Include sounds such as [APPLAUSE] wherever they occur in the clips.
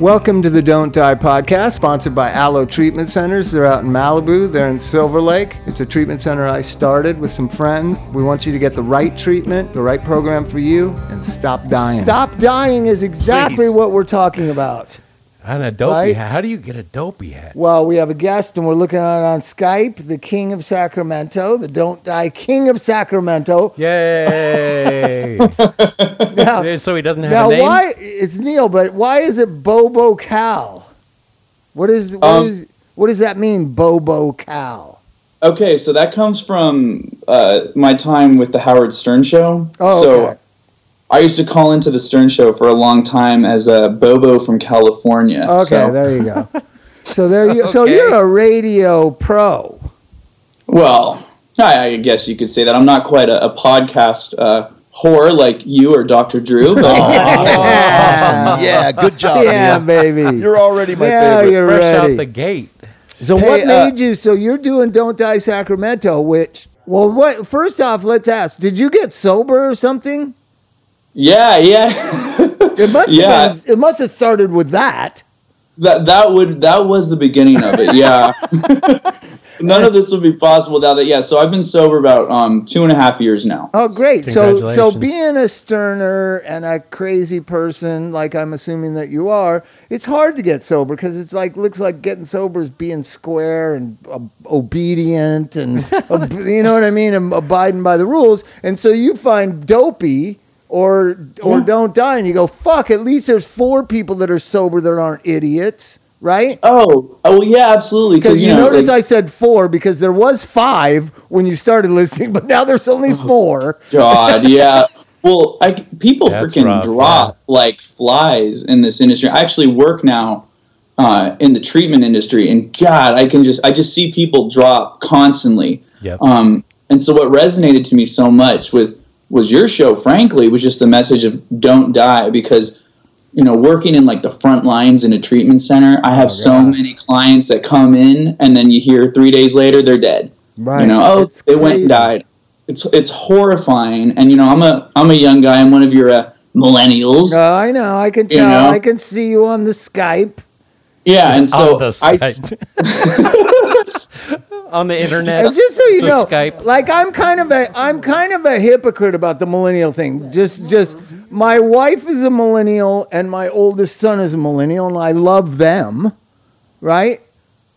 Welcome to the Don't Die podcast, sponsored by Alo Treatment Centers. They're out in Malibu, they're in Silver Lake. It's a treatment center I started with some friends. We want you to get the right treatment, the right program for you, and stop dying. Stop dying is exactly Please. what we're talking about. And a dopey Right? hat. How do you get a dopey hat? Well, we have a guest, and we're looking at it on Skype. The King of Sacramento, the Don't Die King of Sacramento. Yay! [LAUGHS] Now, so he doesn't have now a name. why? It's Neil, but why is it Bobo Cal? What is what Um, is- what does that mean, Bobo Cal? Okay, so that comes from uh, my time with the Howard Stern Show. Oh, so okay. I used to call into the Stern Show for a long time as a Bobo from California. Okay, So, there you go. So there you. So you're a radio pro. well, I, I guess you could say that. I'm not quite a, a podcast uh, whore like you or Dr. Drew, but [LAUGHS] Awesome. [LAUGHS] Yeah, good job, yeah, Neil. baby. You're already my yeah, favorite. you're Fresh ready. out the gate. So Hey, what uh, made you? So you're doing "Don't Die Sacramento," which well, what? First off, let's ask: Did you get sober or something? Yeah, yeah. It must. Yeah. Have been, it must have started with that. that that would that was the beginning of it. Yeah. [LAUGHS] None of this would be possible without that. Yeah, so I've been sober about um, two and a half years now. Oh, great! So, so being a sterner and a crazy person, like I'm assuming that you are, it's hard to get sober because it's like looks like getting sober is being square and uh, obedient and uh, [LAUGHS] you know what I mean, and abiding by the rules. And so you find dopey or or Yeah. don't die, and you go fuck. At least there's four people that are sober that aren't idiots, right? Oh, oh well, yeah, absolutely. Because you, know, notice like- I said four because there was five when you started listening, [LAUGHS] but now there's only four. God, yeah. [LAUGHS] Well, I, people That's freaking rough, drop like flies in this industry. I actually work now uh, in the treatment industry, and God, I can just I just see people drop constantly. Yep. Um, and so, what resonated to me so much with was your show. Frankly, was just the message of "Don't die," because you know, working in like the front lines in a treatment center, I have so many clients that come in, and then you hear three days later they're dead. Right. You know, oh, It's they went and died. It's it's horrifying, and you know, I'm a I'm a young guy. I'm one of your uh, millennials. Oh, I know. I can You know? I can see you on the Skype. yeah, and so on the I Skype. [LAUGHS] on the internet. And just so you know, Skype. like I'm kind of a I'm kind of a hypocrite about the millennial thing. Just just my wife is a millennial and my oldest son is a millennial, and I love them, right?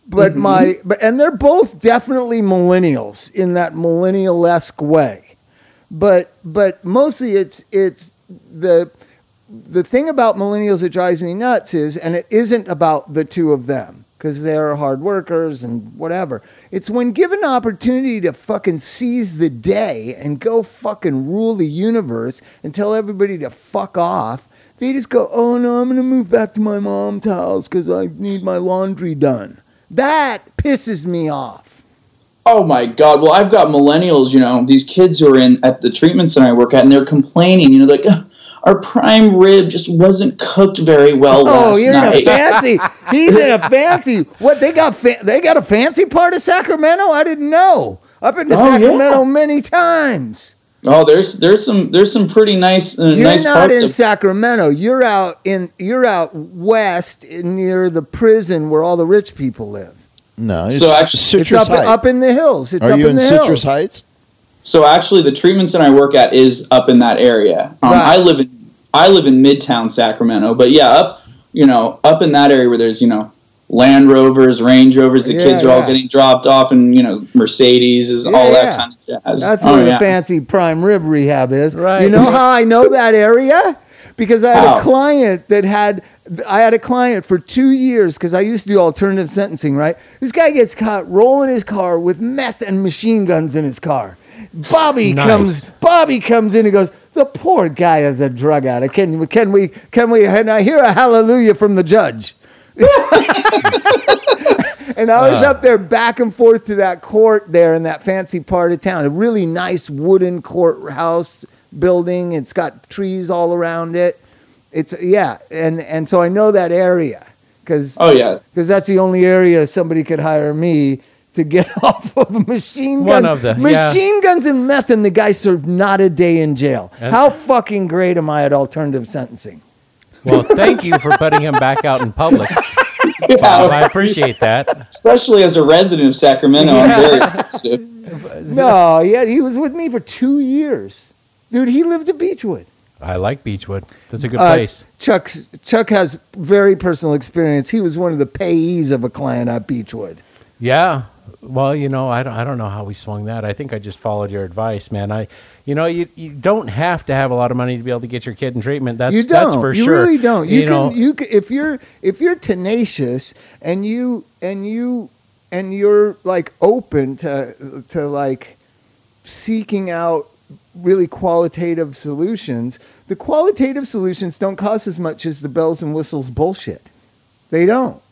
But Mm-hmm. my but and they're both definitely millennials in that millennial esque way. But but mostly it's it's the the thing about millennials that drives me nuts is, and it isn't about the two of them because they're hard workers and whatever. It's when given the opportunity to fucking seize the day and go fucking rule the universe and tell everybody to fuck off. They just go, oh no, I'm gonna move back to my mom's house because I need my laundry done. That pisses me off. oh my god. Well, I've got millennials. You know, these kids who are in at the treatment center I work at, and they're complaining. You know, like. "Ugh, Our prime rib just wasn't cooked very well Oh, last you're in a night. [LAUGHS] fancy. He's in a fancy. What they got? Fa- they got a fancy part of Sacramento. I didn't know. I've been to Oh, yeah. Sacramento many times. oh, there's there's some there's some pretty nice uh, You're nice not parts in of Sacramento. You're out in. You're out west near the prison where all the rich people live. No, it's So actually- Citrus it's up Heights. up in the hills. It's Are up you in in the Citrus hills. Heights? So actually, the treatment center I work at is up in that area. Um, Right. I live in I live in Midtown Sacramento, but yeah, up you know up in that area where there's you know Land Rovers, Range Rovers, the Yeah, kids are all getting dropped off, and you know Mercedes is Yeah, all yeah. that kind of jazz. That's oh, where the fancy prime rib rehab is. Right. You know how I know that area? Because I had a client that had I had a client for two years because I used to do alternative sentencing, right? This guy gets caught rolling his car with meth and machine guns in his car. Bobby Nice. comes Bobby comes in and goes, The poor guy is a drug addict. Can we can we can we and I hear a hallelujah from the judge. [LAUGHS] And I was up there back and forth to that court there in that fancy part of town. A really nice wooden courthouse building. It's got trees all around it. It's yeah, and and so I know that area because Oh yeah, because that's the only area somebody could hire me to get [LAUGHS] off of a machine gun. One of the- yeah. machine guns and meth, and the guy served not a day in jail. And- How fucking great am I at alternative sentencing? Well, thank you for putting him back out in public. [LAUGHS] Yeah, Bob, I appreciate that. especially as a resident of Sacramento, I'm very appreciative. [LAUGHS] No, yeah, he was with me for two years, dude. He lived at Beechwood. I like Beechwood. That's a good Uh, place. Chuck Chuck has very personal experience. He was one of the payees of a client at Beechwood. Yeah. Well, you know, I don't, I don't know how we swung that. I think I just followed your advice, man. I, you know, you, you don't have to have a lot of money to be able to get your kid in treatment. That's you don't. that's for you sure. really don't. You, You can. know, You can, if you're if you're tenacious and you and you and you're like open to to like seeking out really qualitative solutions. The qualitative solutions don't cost as much as the bells and whistles bullshit. They don't.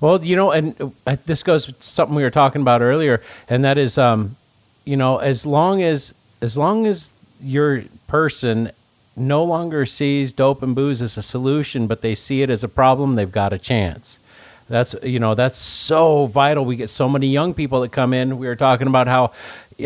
Well, you know, and uh, this goes something we were talking about earlier, and that is, um, you know, as long as as long as your person no longer sees dope and booze as a solution, but they see it as a problem, they've got a chance. That's you know that's so vital. We get so many young people that come in. We were talking about how,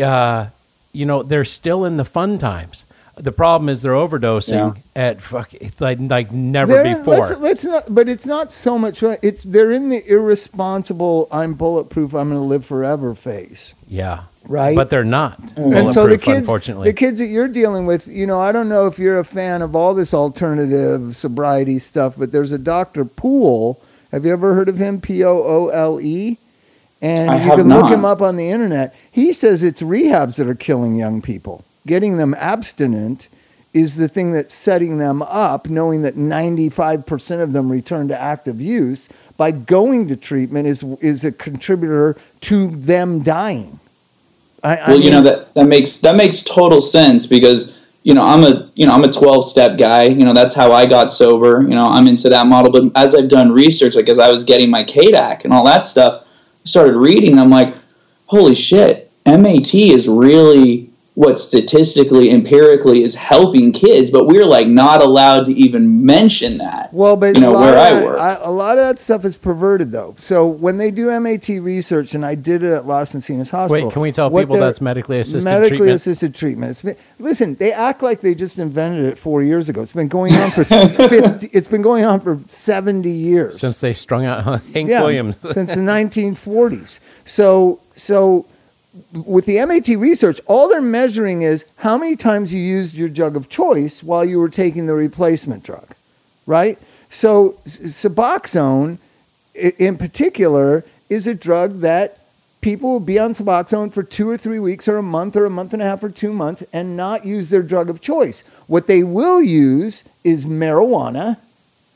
uh, you know, they're still in the fun times. The problem is they're overdosing at fuck like like never They're before. Let's, let's not, but it's not so much. Uh, it's they're in the irresponsible. I'm bulletproof. I'm going to live forever phase. yeah, Right. But they're not. and so the kids, unfortunately, the kids that you're dealing with, you know, I don't know if you're a fan of all this alternative sobriety stuff, but there's a Dr. Poole. Have you ever heard of him? P O O L E. And I you have can look him up on the internet. He says it's rehabs that are killing young people. Getting them abstinent is the thing that's setting them up, knowing that 95% of them return to active use. By going to treatment is is a contributor to them dying. I, I Well, you know that that makes that makes total sense because you know I'm a you know I'm a 12 step guy. You know that's how I got sober. You know I'm into that model. But as I've done research, like as I was getting my KDAC and all that stuff, I started reading. And I'm like, holy shit, MAT is really what statistically, empirically is helping kids. But we're like not allowed to even mention that. Well, but you know, a lot where of I that, work. I, a lot of that stuff is perverted, though. So when they do MAT research, and I did it at Las Encinas Hospital. Wait, can we tell people that's medically assisted medically treatment? assisted treatment? It's been, listen, they act like they just invented it four years ago. It's been going on for [LAUGHS] fifty. It's been going on for seventy years Since they strung out Hank yeah, Williams. since the 1940s. So, so with the MAT research, all they're measuring is how many times you used your drug of choice while you were taking the replacement drug, right? So, Suboxone, in particular, is a drug that people will be on Suboxone for two or three weeks, or a month, or a month and a half, or two months, and not use their drug of choice. What they will use is marijuana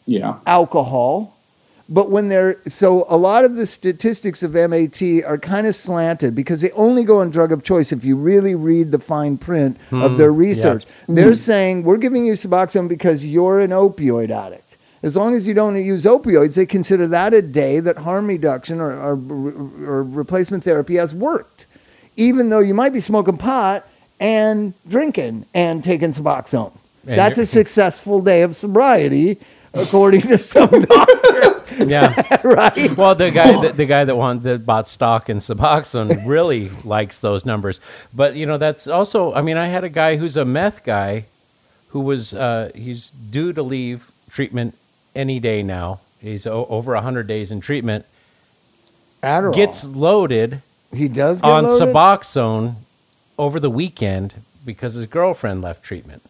yeah. alcohol. But when they're so a lot of the statistics of MAT are kind of slanted because they only go on drug of choice if you really read the fine print of their hmm, research. Hmm. They're saying we're giving you Suboxone because you're an opioid addict. As long as you don't use opioids, they consider that a day that harm reduction or, or, or replacement therapy has worked. Even though you might be smoking pot and drinking and taking Suboxone. And That's a successful day of sobriety, according to some [LAUGHS] doctor, yeah. [LAUGHS] right? Well, the guy, the, the guy that [LAUGHS] wanted that bought stock in Suboxone really likes those numbers. But you know, that's also. I mean, I had a guy who's a meth guy, who was uh, he's due to leave treatment any day now. He's o- over hundred days in treatment. Adderall. Gets loaded he does get on loaded? Suboxone over the weekend because his girlfriend left treatment.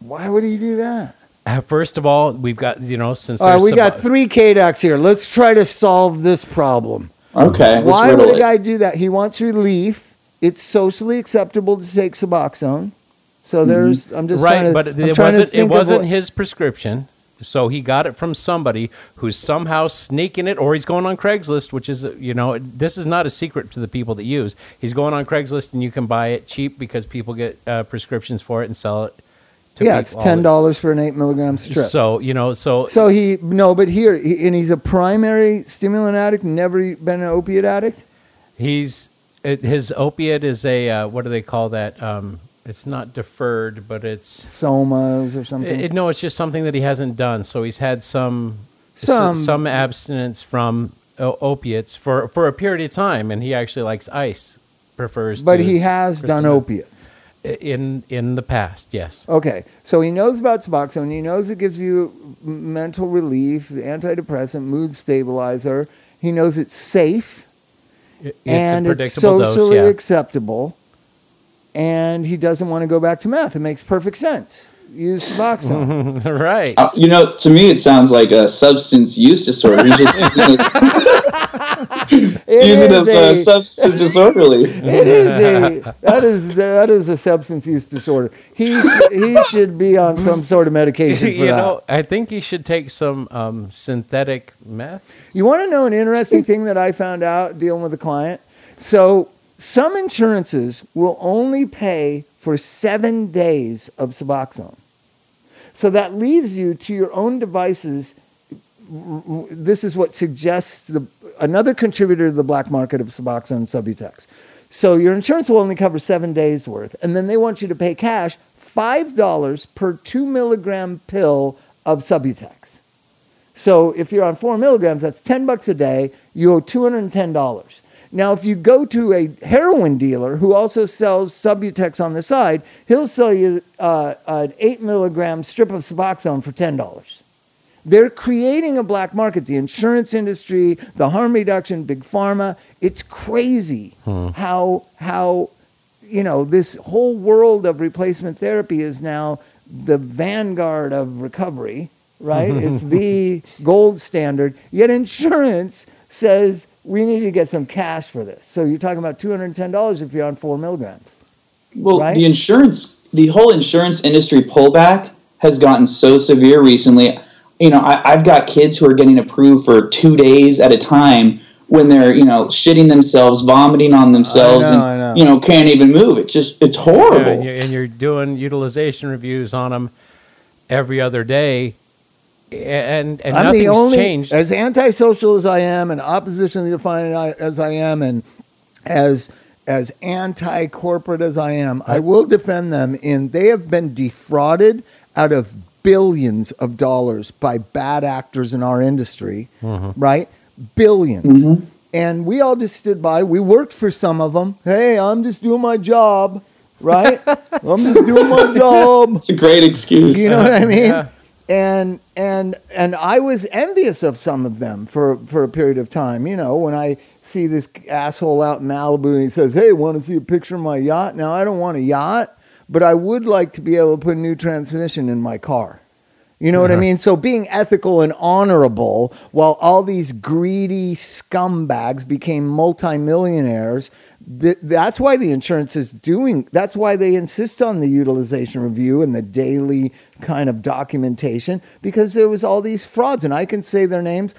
Why would he do that? Uh, First of all, we've got you know since All right, there's we got Subo- three KDAX here. Let's try to solve this problem. Okay. Why would a guy do that? He wants relief. It's socially acceptable to take Suboxone. So there's, I'm just trying right, to, but I'm it wasn't. It wasn't what- his prescription, so he got it from somebody who's somehow sneaking it, or he's going on Craigslist, which is you know this is not a secret to the people that use. He's going on Craigslist, and you can buy it cheap because people get uh, prescriptions for it and sell it. Yeah, it's ten dollars for an eight milligram strip. So you know, so, So he no, but here he, and he's a primary stimulant addict, never been an opiate addict. he's it, his opiate is a uh, what do they call that? Um, it's not deferred, but it's Somas or something. It, no, it's just something that he hasn't done. So he's had some Some- some, abstinence from o- opiates for for a period of time, and he actually likes ice. Prefers, but he has done meth. Opiate. in in the past. Yes. Okay, so he knows about Suboxone. He knows it gives you mental relief, antidepressant, mood stabilizer. He knows it's safe It- and a it's predictable dose. socially Yeah. acceptable. And he doesn't want to go back to meth. It makes perfect sense. Use Suboxone. [LAUGHS] right. Uh, you know, to me, it sounds like a substance use disorder. [LAUGHS] He's just using it, It using is it as a- uh, substance disorderly. It is a that is that is a substance use disorder. He he should be on some sort of medication [LAUGHS] for you that. know, I think he should take some um, synthetic meth. You want to know an interesting thing that I found out dealing with a client? So, some insurances will only pay for seven days of Suboxone. So, that leaves you to your own devices. This is what suggests the, another contributor to the black market of Suboxone and Subutex. So, your insurance will only cover seven days worth, and then they want you to pay cash $5 per two milligram pill of Subutex. So if you're on four milligrams, that's 10 bucks a day. You owe $210. Now, if you go to a heroin dealer who also sells Subutex on the side, he'll sell you uh, an eight milligram strip of Suboxone for $10. They're creating a black market. The insurance industry, the harm reduction, big pharma. It's crazy hmm. how how you know this whole world of replacement therapy is now the vanguard of recovery. Right? [LAUGHS] it's the gold standard. Yet insurance says we need to get some cash for this. So you're talking about two hundred and ten dollars if you're on four milligrams. Well, Right? the insurance, the whole insurance industry pullback has gotten so severe recently. You know, I, I've got kids who are getting approved for two days at a time when they're, you know, shitting themselves, vomiting on themselves, know, and you know can't even move. It's just, it's horrible. Yeah, and, you're, and you're doing utilization reviews on them every other day, and and I'm nothing's the only, changed. as antisocial as I am, and oppositionally defiant as I am, and as as anti-corporate as I am, I will defend them. In they have been defrauded out of billions of dollars by bad actors in our industry, mm-hmm. right? 1000000000s mm-hmm. And we all just stood by. We worked for some of them. Hey, I'm just doing my job, right? [LAUGHS] I'm just doing my job. It's a great excuse. You know what I mean? Yeah. And and and I was envious of some of them for for a period of time. You know, when I see this asshole out in Malibu and he says, "Hey, want to see a picture of my yacht?" Now I don't want a yacht, but I would like to be able to put a new transmission in my car. You know what I uh-huh. mean? So being ethical and honorable while all these greedy scumbags became multimillionaires, th- that's why the insurance is doing, that's why they insist on the utilization review and the daily kind of documentation because there was all these frauds. And I can say their names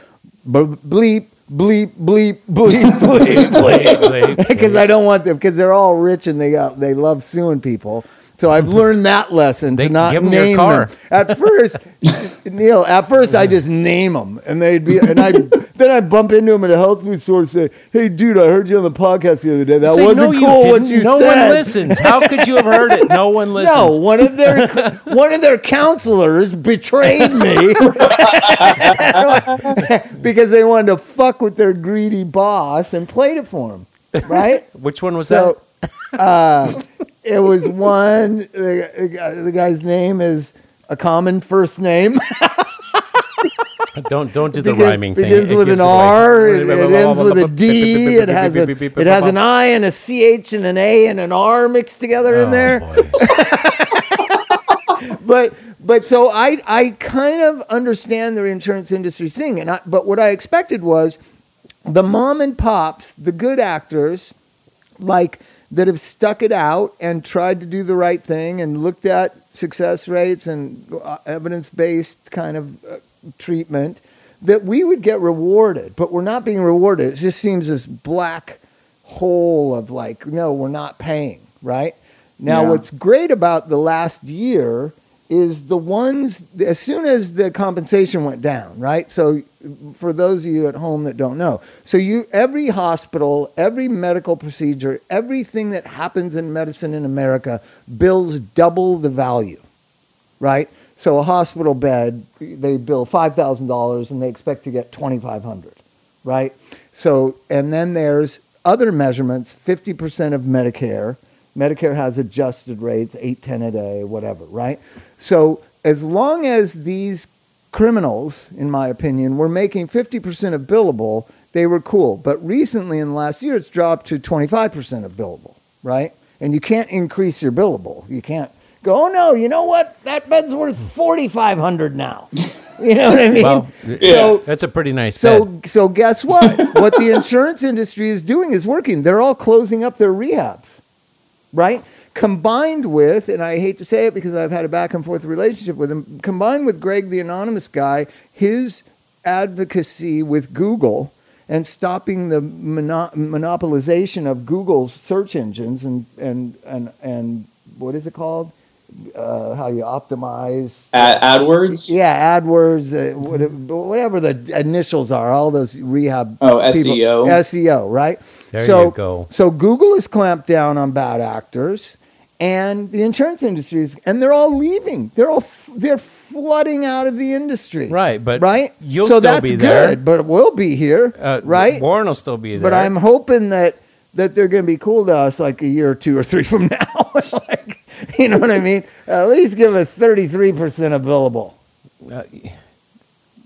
bleep, [LAUGHS] bleep, bleep, bleep, bleep, bleep. [LAUGHS] Because I don't want them, because they're all rich and they, got, they love suing people. So I've learned that lesson They to not give 'em your name car. them. At first, [LAUGHS] Neil, at first I just name them, and they'd be, and I [LAUGHS] then I bump into them at a health food store and say, "Hey, dude, I heard you on the podcast the other day. That Say, wasn't cool you what didn't. you no said." one listens. How could you have heard it? No one [LAUGHS] listens. No, one of their one of their counselors betrayed me because they wanted to fuck with their greedy boss and played it for him, right? Which one was So, uh, it was one. The, the guy's name is a common first name. [LAUGHS] Don't don't do the rhyming thing. It begins It with an. R. It, it ends with a D. It has a it has an I and a CH and an A and an R mixed together in Oh, there. [LAUGHS] but but so I I kind of understand the insurance industry thing, and I, but what I expected was the mom and pops, the good actors, like that have stuck it out and tried to do the right thing and looked at success rates and uh, evidence based kind of uh, treatment, that we would get rewarded, but we're not being rewarded. It just seems this black hole of like, no, we're not paying, right? Now, Yeah. what's great about the last year is the ones, as soon as the compensation went down, right? So, for those of you at home that don't know, so you, every hospital, every medical procedure, everything that happens in medicine in America bills double the value, right? So, a hospital bed, they bill $5,000 and they expect to get 2500 right? So, and then there's other measurements 50% of Medicare, Medicare has adjusted rates, 8, 10 a day, whatever, right? So as long as these criminals, in my opinion, were making 50% of billable, they were cool. But recently in the last year, it's dropped to 25% of billable, right? And you can't increase your billable. You can't go, oh no, you know what? That bed's worth 4500 now. [LAUGHS] You know what I mean? Well, so, That's a pretty nice so, bed. so guess what? [LAUGHS] what the insurance industry is doing is working. They're all closing up their rehabs, right? Combined with, and I hate to say it because I've had a back and forth relationship with him, combined with Greg, the anonymous guy, his advocacy with Google and stopping the mono- monopolization of Google's search engines and, and, and, and what is it called? Uh, how you optimize Ad- AdWords. yeah, AdWords, uh, what- whatever the initials are, all those rehab. Oh, people- SEO. SEO, right? There so, you go. So Google has clamped down on bad actors, and the insurance industry is, and they're all leaving. They're all f- they're flooding out of the industry. Right, but right. you'll so still that's be there. good, but we'll be here, Uh, right? Warren will still be there. But I'm hoping that that they're going to be cool to us like a year or two or three from [LAUGHS] now. like, you know what I mean? At least give us 33% of billable, Uh,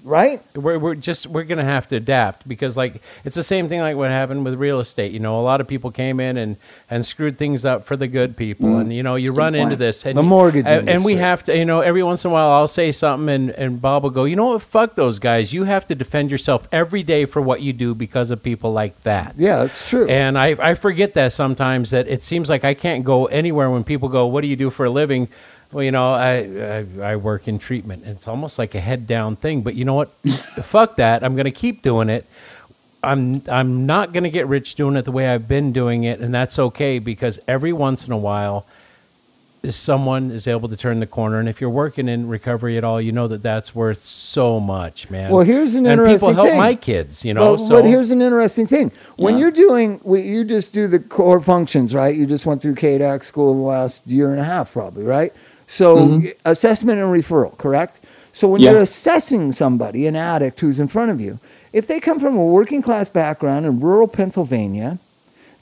right? we're, we're just we're gonna have to adapt because like it's the same thing like what happened with real estate you know a lot of people came in and and screwed things up for the good people mm. and you know you run into this and The mortgage and, and we industry. have to you know every once in a while i'll say something and and bob will go you know what fuck those guys you have to defend yourself every day for what you do because of people like that Yeah, that's true. and I, I forget that sometimes that it seems like I can't go anywhere when people go, "What do you do for a living?" Well, you know, I I, I work in treatment. It's almost like a head down thing. But you know what? [LAUGHS] Fuck that. I'm going to keep doing it. I'm I'm not going to get rich doing it the way I've been doing it, and that's okay because every once in a while, someone is able to turn the corner. And if you're working in recovery at all, you know that that's worth so much, man. Well, here's an and people interesting help thing. my kids. You know, But, so but here's an interesting thing. When Yeah. you're doing, you just do the core functions, right? You just went through KDAC school the last year and a half, probably, right? So mm-hmm. assessment and referral, correct? So when Yeah. you're assessing somebody, an addict who's in front of you, if they come from a working class background in rural Pennsylvania,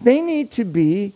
they need to be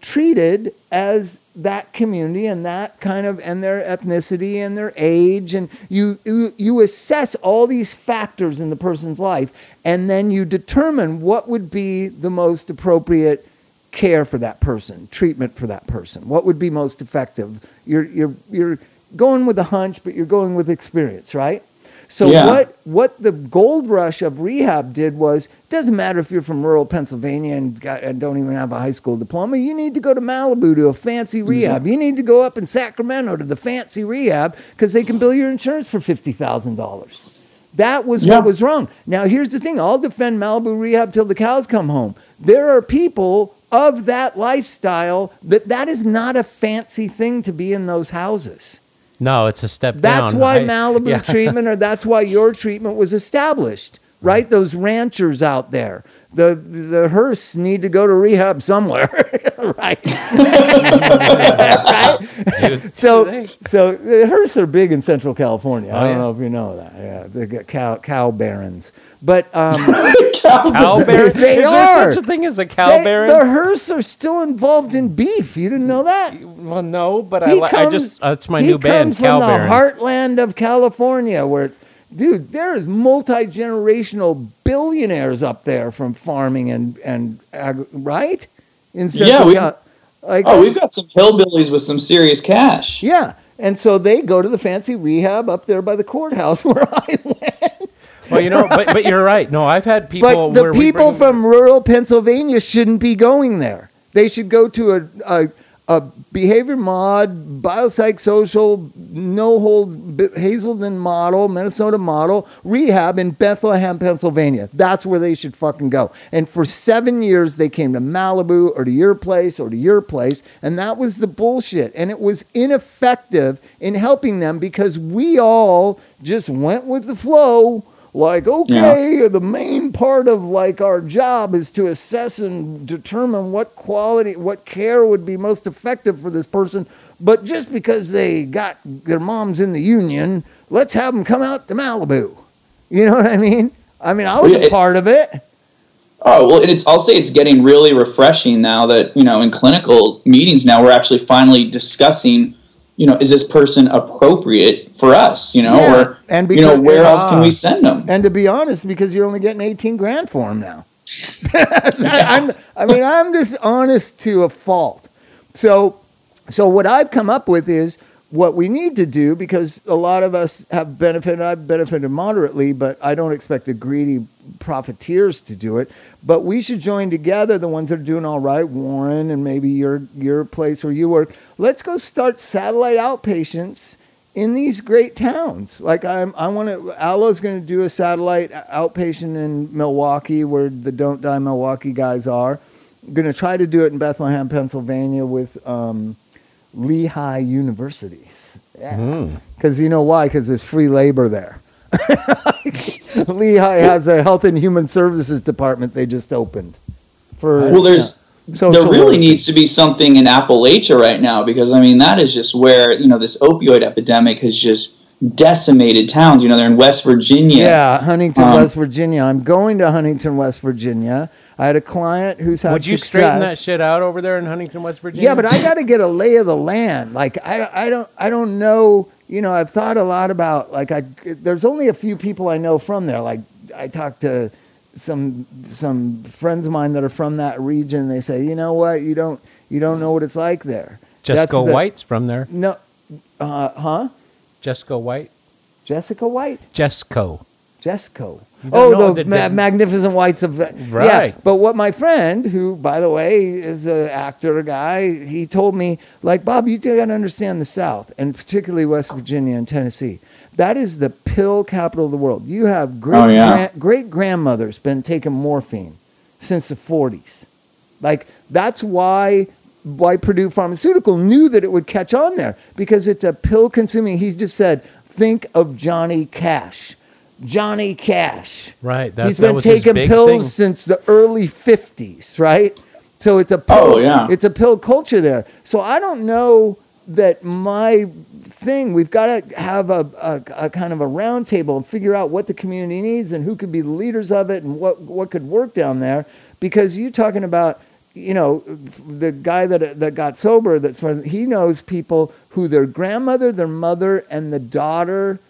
treated as that community and that kind of and their ethnicity and their age and you, you you assess all these factors in the person's life and then you determine what would be the most appropriate care for that person treatment for that person what would be most effective you're you're you're going with a hunch but you're going with experience right so Yeah. what what the gold rush of rehab did was it doesn't matter if you're from rural Pennsylvania and, got, and don't even have a high school diploma. You need to go to Malibu to a fancy mm-hmm. rehab. You need to go up in Sacramento to the fancy rehab because they can bill your insurance for fifty thousand dollars. That was Yeah. what was wrong. Now here's the thing: I'll defend Malibu rehab till the cows come home. There are people of that lifestyle that that is not a fancy thing to be in those houses. no, it's a step down. That's down. why I- [LAUGHS] Malibu yeah. treatment, or that's why your treatment was established, right? Mm-hmm. Those ranchers out there, the the Hearsts need to go to rehab somewhere, [LAUGHS] right? [LAUGHS] right? Dude, So, so the Hearsts are big in Central California. I Oh, don't yeah? know if you know that. Yeah, they got cow cow barons, but um, [LAUGHS] cow baron? They Is are. there such a thing as a cow they- baron? the Hearsts are still involved in beef. You didn't know that? well, no, but I, He li- I just that's my new band, comes Cow from Barons. the heartland of California, where it's dude. There is multi generational billionaires up there from farming and and ag- right in Yeah, we- Cal- like Oh, we've got some hillbillies with some serious cash. yeah. And so they go to the fancy rehab up there by the courthouse [LAUGHS] where I went. Well, you know, [LAUGHS] but but you're right. No, I've had people. But the where people bring- from rural Pennsylvania shouldn't be going there. They should go to a, a, a behavior mod, biopsych social, no hold Hazelden model, Minnesota model rehab in Bethlehem, Pennsylvania. That's where they should fucking go. And for seven years, they came to Malibu or to your place or to your place, and that was the bullshit. And it was ineffective in helping them because we all just went with the flow like okay the main part of like our job is to assess and determine what quality what care would be most effective for this person. But just because they got their moms in the union let's have them come out to malibu. You know what i mean? I mean i was Yeah, a part of it. Oh well, and it's I'll say it's getting really refreshing now that you know in clinical meetings now we're actually finally discussing, you know, is this person appropriate for us? You know, Yeah, or and you know where and- else can we send them? And to be honest, because you're only getting 18 grand for him now. [LAUGHS] [LAUGHS] I'm, I mean, I'm just honest to a fault. So, so what I've come up with is what we need to do because a lot of us have benefited. I've benefited moderately, but I don't expect the greedy profiteers to do it. But we should join together, the ones that are doing all right, Warren, and maybe your your place where you work. Let's go start satellite outpatients in these great towns. Like I'm, I want to. Alo's going to do a satellite outpatient in Milwaukee, where the Don't Die Milwaukee guys are. Going to try to do it in Bethlehem, Pennsylvania, with um, Lehigh Universities. Because you know why? Because there's free labor there. [LAUGHS] Lehigh has a health and human services department they just opened. For Well, there's social there really needs to be something in Appalachia right now because I mean that is just where you know this opioid epidemic has just decimated towns. You know, they're in West Virginia. Yeah, Huntington, Um, West Virginia. I'm going to Huntington, West Virginia. I had a client who's had Would you success. straighten that shit out over there in Huntington, West Virginia? Yeah, but I got to get a lay of the land. Like I, I don't, I don't know. You know, I've thought a lot about. Like I, there's only a few people I know from there. Like I talked to some some friends of mine that are from that region. They say, you know what, you don't, you don't know what it's like there. Jessica the- White's from there. No, uh, huh? Jessica White. Jessica White. Jesco. Jesco. You don't oh, know Oh, the that- ma- that- magnificent whites of yeah. Right. But what my friend, who by the way is an actor guy, he told me like Bob, you got to understand the South and particularly West Virginia and Tennessee. That is the pill capital of the world. You have oh, great Oh, yeah. gran- great grandmothers been taking morphine since the 40s. Like that's why why Purdue Pharmaceutical knew that it would catch on there because it's a pill consuming. He's just said, think of Johnny Cash. Johnny Cash. Right. That, He's that been was taking pills thing. since the early 50s, right? So it's a pill, Oh, yeah. it's a pill culture there. So I don't know that my thing, we've got to have a, a, a kind of a round table and figure out what the community needs and who could be the leaders of it and what, what could work down there. Because you're talking about, you know, the guy that, that got sober, that's he knows people who their grandmother, their mother, and the daughter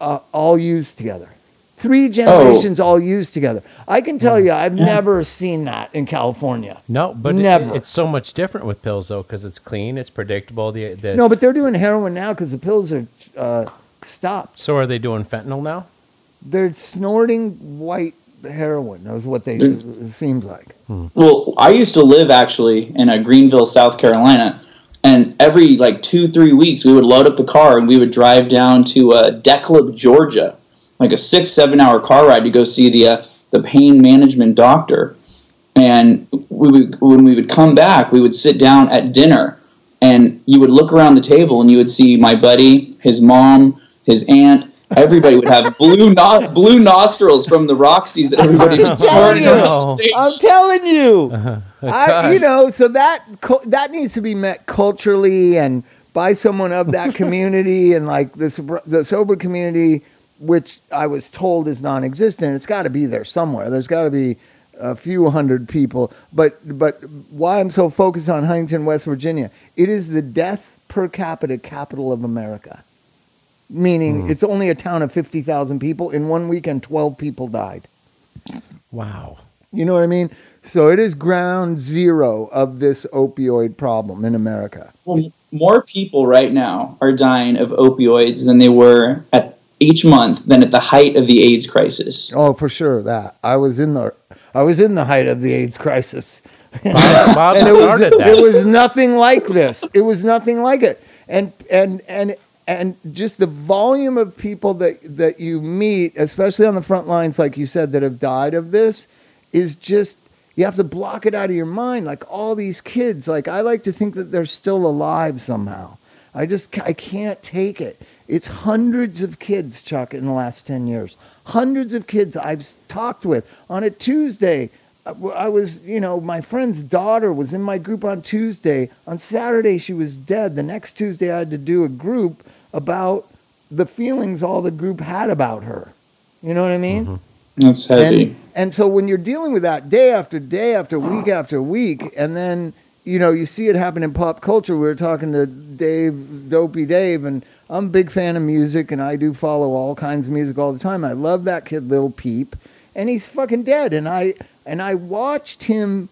uh, all used together. Three generations all used together. I can tell you, I've never seen that in California. No, but it- Never. it's so much different with pills though, because it's clean, it's predictable. The, the No, but they're doing heroin now because the pills are uh, stopped. so are they doing fentanyl now? They're snorting white heroin. That's what they it seems like. Well, I used to live actually in a Greenville, South Carolina, and every like two, three weeks we would load up the car and we would drive down to uh, DeKalb, Georgia, like a six, seven hour car ride to go see the uh, the pain management doctor. And we would, when we would come back, we would sit down at dinner, and you would look around the table and you would see my buddy, his mom, his aunt. Everybody would have blue no- blue nostrils from the Roxy's that everybody was snorting you. around the. I'm telling you, [LAUGHS] I, you know. So that that needs to be met culturally and by someone of that [LAUGHS] community and like the sober- the sober community, which I was told is non-existent. It's got to be there somewhere. There's got to be a few hundred people. But but why I'm so focused on Huntington, West Virginia? It is the death per capita capital of America. Meaning, hmm. it's only a town of fifty thousand people. In one weekend, twelve people died. Wow. You know what I mean? So it is ground zero of this opioid problem in America. Well, more people right now are dying of opioids than they were at each month than at the height of the AIDS crisis. Oh, for sure that. I was in the I was in the height of the AIDS crisis. Bob, Bob [LAUGHS] it was, started that. it was nothing like this. It was nothing like it. And and and and just the volume of people that that you meet, especially on the front lines, like you said, that have died of this, is just you have to block it out of your mind. Like all these kids, like I like to think that they're still alive somehow. I just I can't take it. It's hundreds of kids, Chuck, in the last ten years. Hundreds of kids I've talked with on a Tuesday. Uh, I was, you know, my friend's daughter was in my group on Tuesday. On Saturday, she was dead. The next Tuesday, I had to do a group about the feelings all the group had about her. You know what I mean? Mm-hmm. That's heavy. And, and so when you're dealing with that day after day after week after week, and then you know you see it happen in pop culture. We were talking to Dave, Dopey Dave, and I'm a big fan of music, and I do follow all kinds of music all the time. I love that kid, Little Peep, and he's fucking dead. And I and I watched him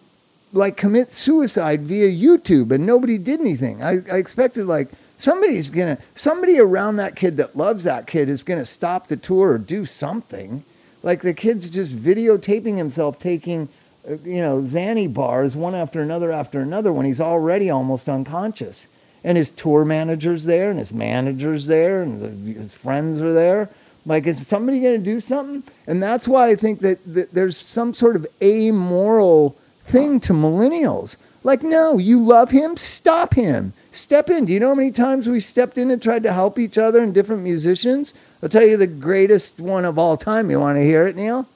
like commit suicide via YouTube, and nobody did anything. I, I expected like somebody's gonna somebody around that kid that loves that kid is gonna stop the tour or do something. Like the kid's just videotaping himself taking, uh, you know, Xanny bars one after another after another when he's already almost unconscious. And his tour manager's there, and his manager's there, and the, his friends are there. Like, is somebody going to do something? And that's why I think that, that there's some sort of amoral thing to millennials. Like, no, you love him, stop him. Step in. Do you know how many times we stepped in and tried to help each other and different musicians? I'll tell you the greatest one of all time. You want to hear it, Neil?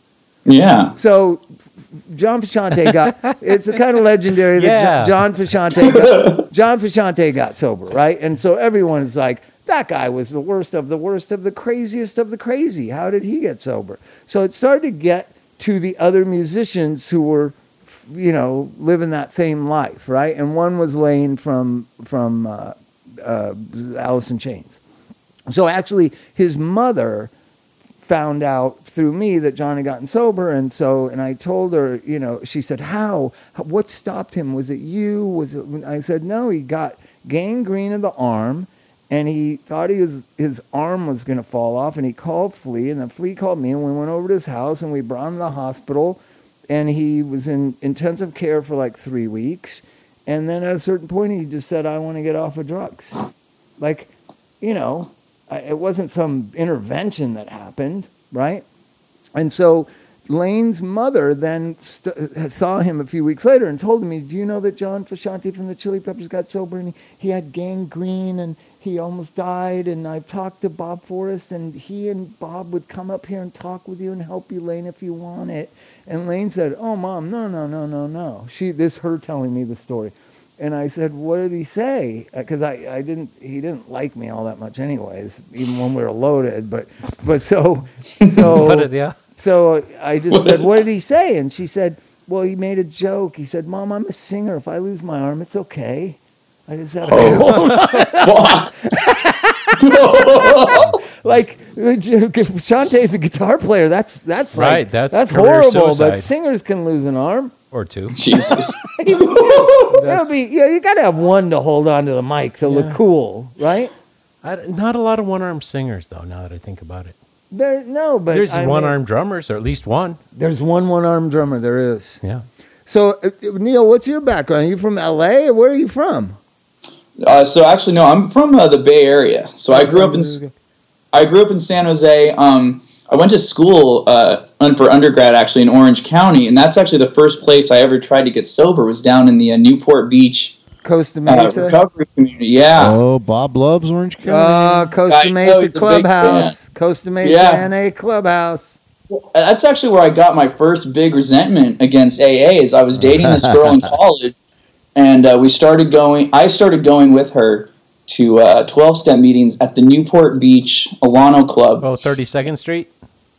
Yeah. So, John Frusciante got, [LAUGHS] it's a kind of legendary that Yeah. Jo- John Frusciante got, John Frusciante got sober, right? And so everyone is like, that guy was the worst of the worst of the craziest of the crazy. How did he get sober? So it started to get to the other musicians who were, you know, living that same life, right? And one was Lane from from uh, uh, Alice in Chains. So actually, his mother found out through me that John had gotten sober, and so and I told her, you know, she said, "How? What stopped him? Was it you? Was it?" I said, "No, he got gangrene of the arm." And he thought he was, his arm was going to fall off, and he called Flea, and then Flea called me, and we went over to his house, and we brought him to the hospital, and he was in intensive care for like three weeks, and then at a certain point, he just said, "I want to get off of drugs," like, you know, it wasn't some intervention that happened, right? And so Lane's mother then st- saw him a few weeks later and told me, "Do you know that John Frusciante from the Chili Peppers got sober and he, he had gangrene and he almost died? And I've talked to Bob Forrest and he and Bob would come up here and talk with you and help you, Lane, if you want it." And Lane said, "Oh, mom, no, no, no, no, no." She this her telling me the story. And I said, "What did he say?" Uh, because I, I didn't. He didn't like me all that much, anyways. Even when we were loaded. But, but so, [LAUGHS] so, But it, yeah. so I just said, "What did he say?" And she said, "Well, he made a joke. He said, Mom, I'm a singer. If I lose my arm, it's okay." I just had a Fuck. Oh. [LAUGHS] [LAUGHS] like Frusciante's a guitar player. That's that's like, Right, that's that's career horrible. But singers can lose an arm. Or two. [LAUGHS] Jesus. [LAUGHS] That'll be yeah. You got to have one to hold on to the mic to look Yeah. cool, right? I, not a lot of one-armed singers, though. Now that I think about it, There's no, but there's I mean, one-armed drummers, or at least one. There's one one-armed drummer. There is. Yeah. So uh, Neil, what's your background? Are you from L.A. or where are you from? Uh, so actually, no, I'm from uh, the Bay Area. So I grew up in I grew up in San Jose. Um, I went to school uh, for undergrad actually in Orange County, and that's actually the first place I ever tried to get sober. Was down in the uh, Newport Beach Costa uh, Mesa. recovery community. Yeah. Oh, Bob loves Orange County. Uh, Costa I know, Mesa he's a Clubhouse. Costa Mesa Yeah. NA Clubhouse. That's actually where I got my first big resentment against AA. Is I was dating this girl in [LAUGHS] college, and uh, we started going. I started going with her to uh, twelve step meetings at the Newport Beach Alano Club. Oh, 32nd Street.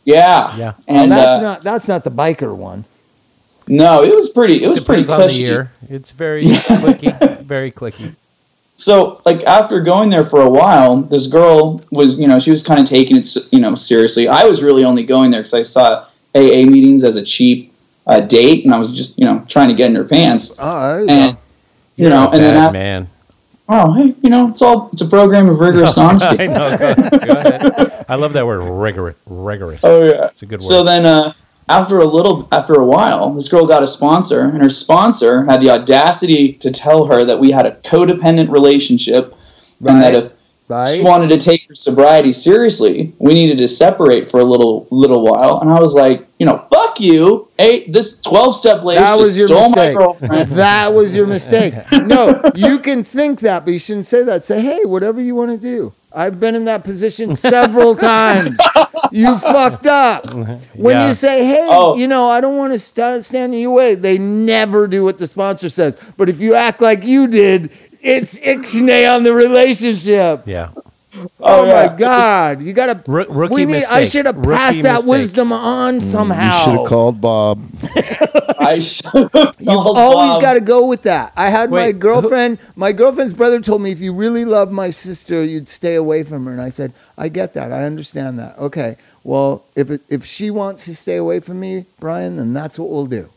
Yeah, Yeah. And oh, that's uh, not that's not the biker one. no, it was pretty. It was Depends pretty on the cushy. year. It's very [LAUGHS] clicky. Very clicky. So, like after going there for a while, this girl was, you know, she was kind of taking it, you know, seriously. I was really only going there because I saw AA meetings as a cheap uh, date, and I was just, you know, trying to get in her pants. Oh, there you And go. you know, and then after, man. Oh, hey, you know, it's all it's a program of rigorous honesty. [LAUGHS] I know. Go, go ahead. [LAUGHS] I love that word, rigorous. Rigorous. Oh yeah. It's a good word. So then, uh, after a little, after a while, this girl got a sponsor, and her sponsor had the audacity to tell her that we had a codependent relationship, and that Right. if Right. she wanted to take her sobriety seriously, we needed to separate for a little little while. And I was like, you know, fuck you. Hey, this twelve step lady That just was your stole mistake. my girlfriend. [LAUGHS] that was your mistake. [LAUGHS] No, you can think that, but you shouldn't say that. Say, hey, whatever you want to do. I've been in that position several [LAUGHS] times. You fucked up. When Yeah. you say, hey, Oh. you know, I don't want to stand, stand in your way, they never do what the sponsor says. But if you act like you did, it's ixnay on the relationship. yeah. Oh, Oh, yeah. my God! You gotta. Roo- rookie we need, I should have Rookie passed that mistake. wisdom on mm. somehow. You should have called Bob. [LAUGHS] I should You've always got to go with that. I had my Wait, who- girlfriend. My girlfriend's brother told me if you really love my sister, you'd stay away from her. And I said, I get that. I understand that. Okay. Well, if it, if she wants to stay away from me, Brian, then that's what we'll do.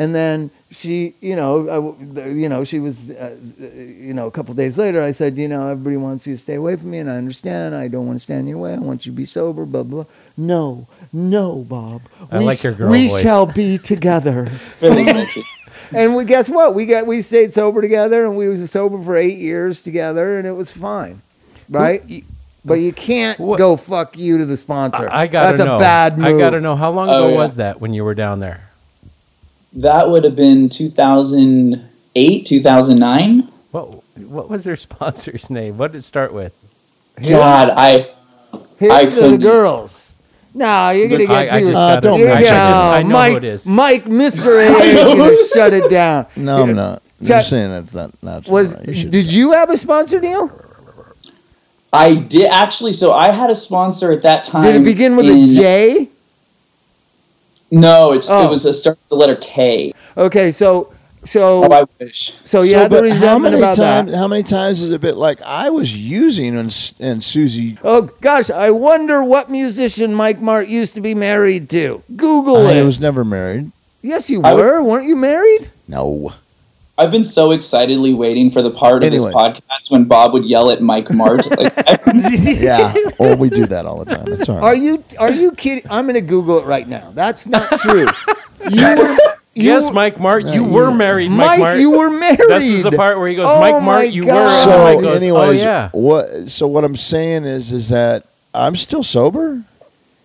And then she, you know, I w you know, she was, uh, you know, a couple days later, I said, you know, everybody wants you to stay away from me, and I understand. I don't want to stand in your way. I want you to be sober. Blah blah. blah. No, no, Bob. I we like your girl We voice. shall be together. [LAUGHS] And we guess what? We got we stayed sober together, and we was sober for eight years together, and it was fine, right? Who- But you can't What- go fuck you to the sponsor. I, I gotta That's know. a bad move. I gotta know how long Oh, ago yeah. was that when you were down there? That would have been 2008, 2009. What What was their [LAUGHS] sponsor's name? What did it start with? God, I His I are the couldn't- girls. No, you're gonna Look, get I, I too. just Uh, gotta, don't you're mention gonna- it. I, just, I know Mike, who it is. Mike, Mr. [LAUGHS] A is gonna shut it down. No, I'm not. I'm Chuck- saying that's not. not Was right. You should- did you have a sponsor, Neil? I did actually. So I had a sponsor at that time. Did it begin with a in- J? No, it's Oh. it was a start with the letter K. Okay, so so Oh, I wish. so yeah, So, the but how many about times? that. How many times is it been like I was using and and Susie? Oh gosh, I wonder what musician Mike Mart used to be married to. Google it. I was never married. yes, you I would- were. Weren't you married? No. I've been so excitedly waiting for the part of Anyway. this podcast when Bob would yell at Mike Mart. like, [LAUGHS] Yeah. oh, we do that all the time. It's all right. Are you are you kidding? I'm going to Google it right now. That's not true. you were, you yes, Mike Mart, you Uh, were married, Mike, Mike Mart. you were married. This is the part where he goes, Oh Mike Mart, you were. God. And so, Mike goes, anyways, oh yeah. what? So what I'm saying is, is that I'm still sober.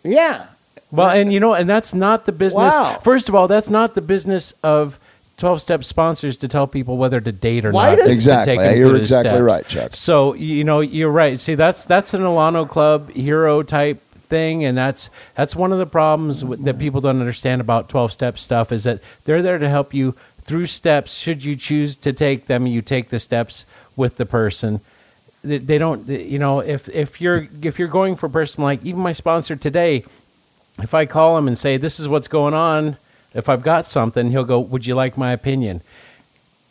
Yeah. Well, and you know, and that's not the business. Wow. First of all, that's not the business of 12 step sponsors to tell people whether to date or Why not. does- Exactly. You're exactly steps. right, Chuck. So, you know, you're right. See, that's that's an Alano Club hero type thing and that's that's one of the problems that people don't understand about 12 step stuff is that they're there to help you through steps should you choose to take them you take the steps with the person they, they don't you know if if you're if you're going for a person like even my sponsor today if I call him and say this is what's going on, if I've got something, he'll go, "Would you like my opinion?"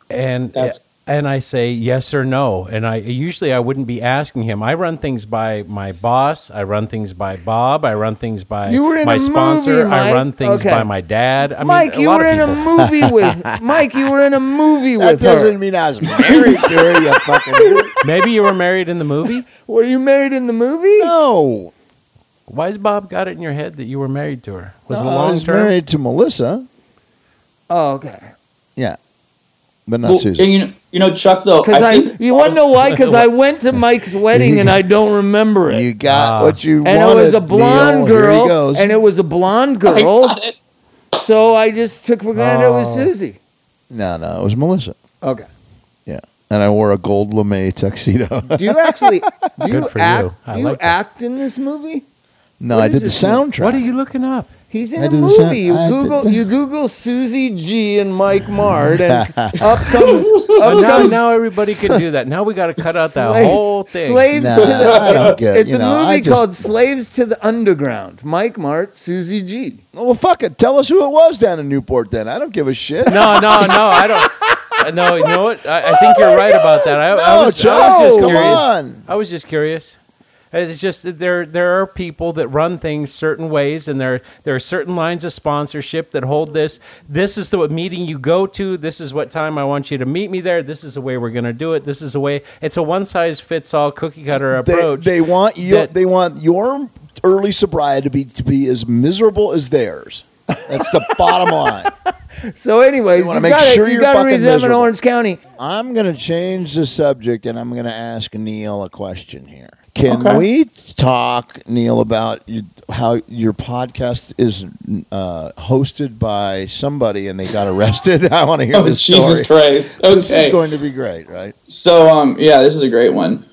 And That's- and I say yes or no. And I usually I wouldn't be asking him. I run things by my boss. I run things by Bob. I run things by You were in my a sponsor. movie, I Mike. run things Okay. by my dad. I Mike, mean, a you lot were of in a people. movie [LAUGHS] with Mike. You were in a movie That with her. That doesn't mean I was married to her. You fucking [LAUGHS] Maybe you were married in the movie. Were you married in the movie? no. Why's Bob got it in your head that you were married to her? Was it No, I long was term? married to Melissa. Oh, okay. Yeah, but not well, Susie. and you know, you know, Chuck. Though Because I, think you want to know why? Because I went to Mike's [LAUGHS] wedding and I don't remember it. You got Ah. what you wanted. and wanted. it was a blonde Neil. Here girl, he goes. and it was a blonde I girl. got it. So I just took for granted it was Oh. Susie. no, no, it was Melissa. Okay. Yeah, and I wore a gold lame tuxedo. Do you actually [LAUGHS] do you Good for you. act? I Do you like that. act in this movie? No, What I is did the this soundtrack. What are you looking up? He's in I a did the movie. sound- you I did Google the- you Google Susie G and Mike Mart, and [LAUGHS] up comes But up now, comes now everybody can do that. Now we got to cut out that Slave- whole thing. Slaves Nah, to the. I don't get- it's you a know, I movie just- called Slaves to the Underground. Mike Mart, Susie G. Well, fuck it. Tell us who it was down in Newport. Then I don't give a shit. No, no, no. I don't. uh, No, you know what? I, I think you're right about that. I, I No, was, I was just come curious. on. I was just curious. It's just that there there are people that run things certain ways, and there there are certain lines of sponsorship that hold this. This is the meeting you go to. This is what time I want you to meet me there. This is the way we're going to do it. This is the way. It's a one size fits all cookie cutter approach. they want you. that- they want your early sobriety to be to be as miserable as theirs. That's the [LAUGHS] bottom line. So, anyways, You wanna make got sure it. You you're got to fucking resentment miserable. Orange County. I'm going to change the subject and I'm going to ask Neil a question here. Can Okay. we talk, Neil, about you, how your podcast is uh, hosted by somebody and they got arrested? [LAUGHS] I want to hear Oh, this Jesus story. Christ! Okay. This is going to be great, right? So um yeah, this is a great one.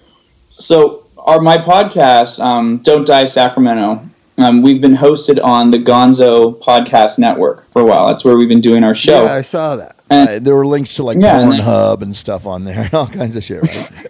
So our my podcast, um, Don't Die Sacramento, um, we've been hosted on the Gonzo Podcast Network for a while. That's where we've been doing our show. Yeah, I saw that. And- Uh, there were links to like Yeah, and Pornhub and stuff on there [LAUGHS] and all kinds of shit, right?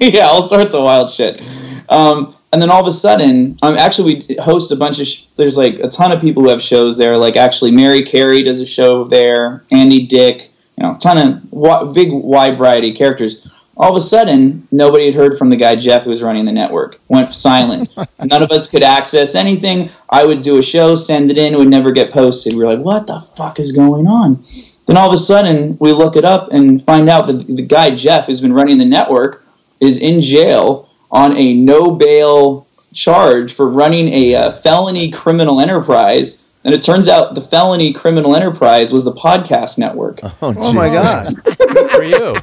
[LAUGHS] yeah, all sorts of wild shit. Um, and then all of a sudden, um, actually, we host a bunch of. Sh- there's like a ton of people who have shows there. Like actually, Mary Carey does a show there. Andy Dick, you know, ton of big wide variety of characters. All of a sudden, nobody had heard from the guy Jeff who was running the network. Went silent. [LAUGHS] None of us could access anything. I would do a show, send it in, it would never get posted. We were like, "What the fuck is going on?" Then all of a sudden, we look it up and find out that the guy Jeff who's been running the network is in jail on a no bail charge for running a uh, felony criminal enterprise. And it turns out the felony criminal enterprise was the podcast network. Oh, Oh my god. [LAUGHS] Good for you.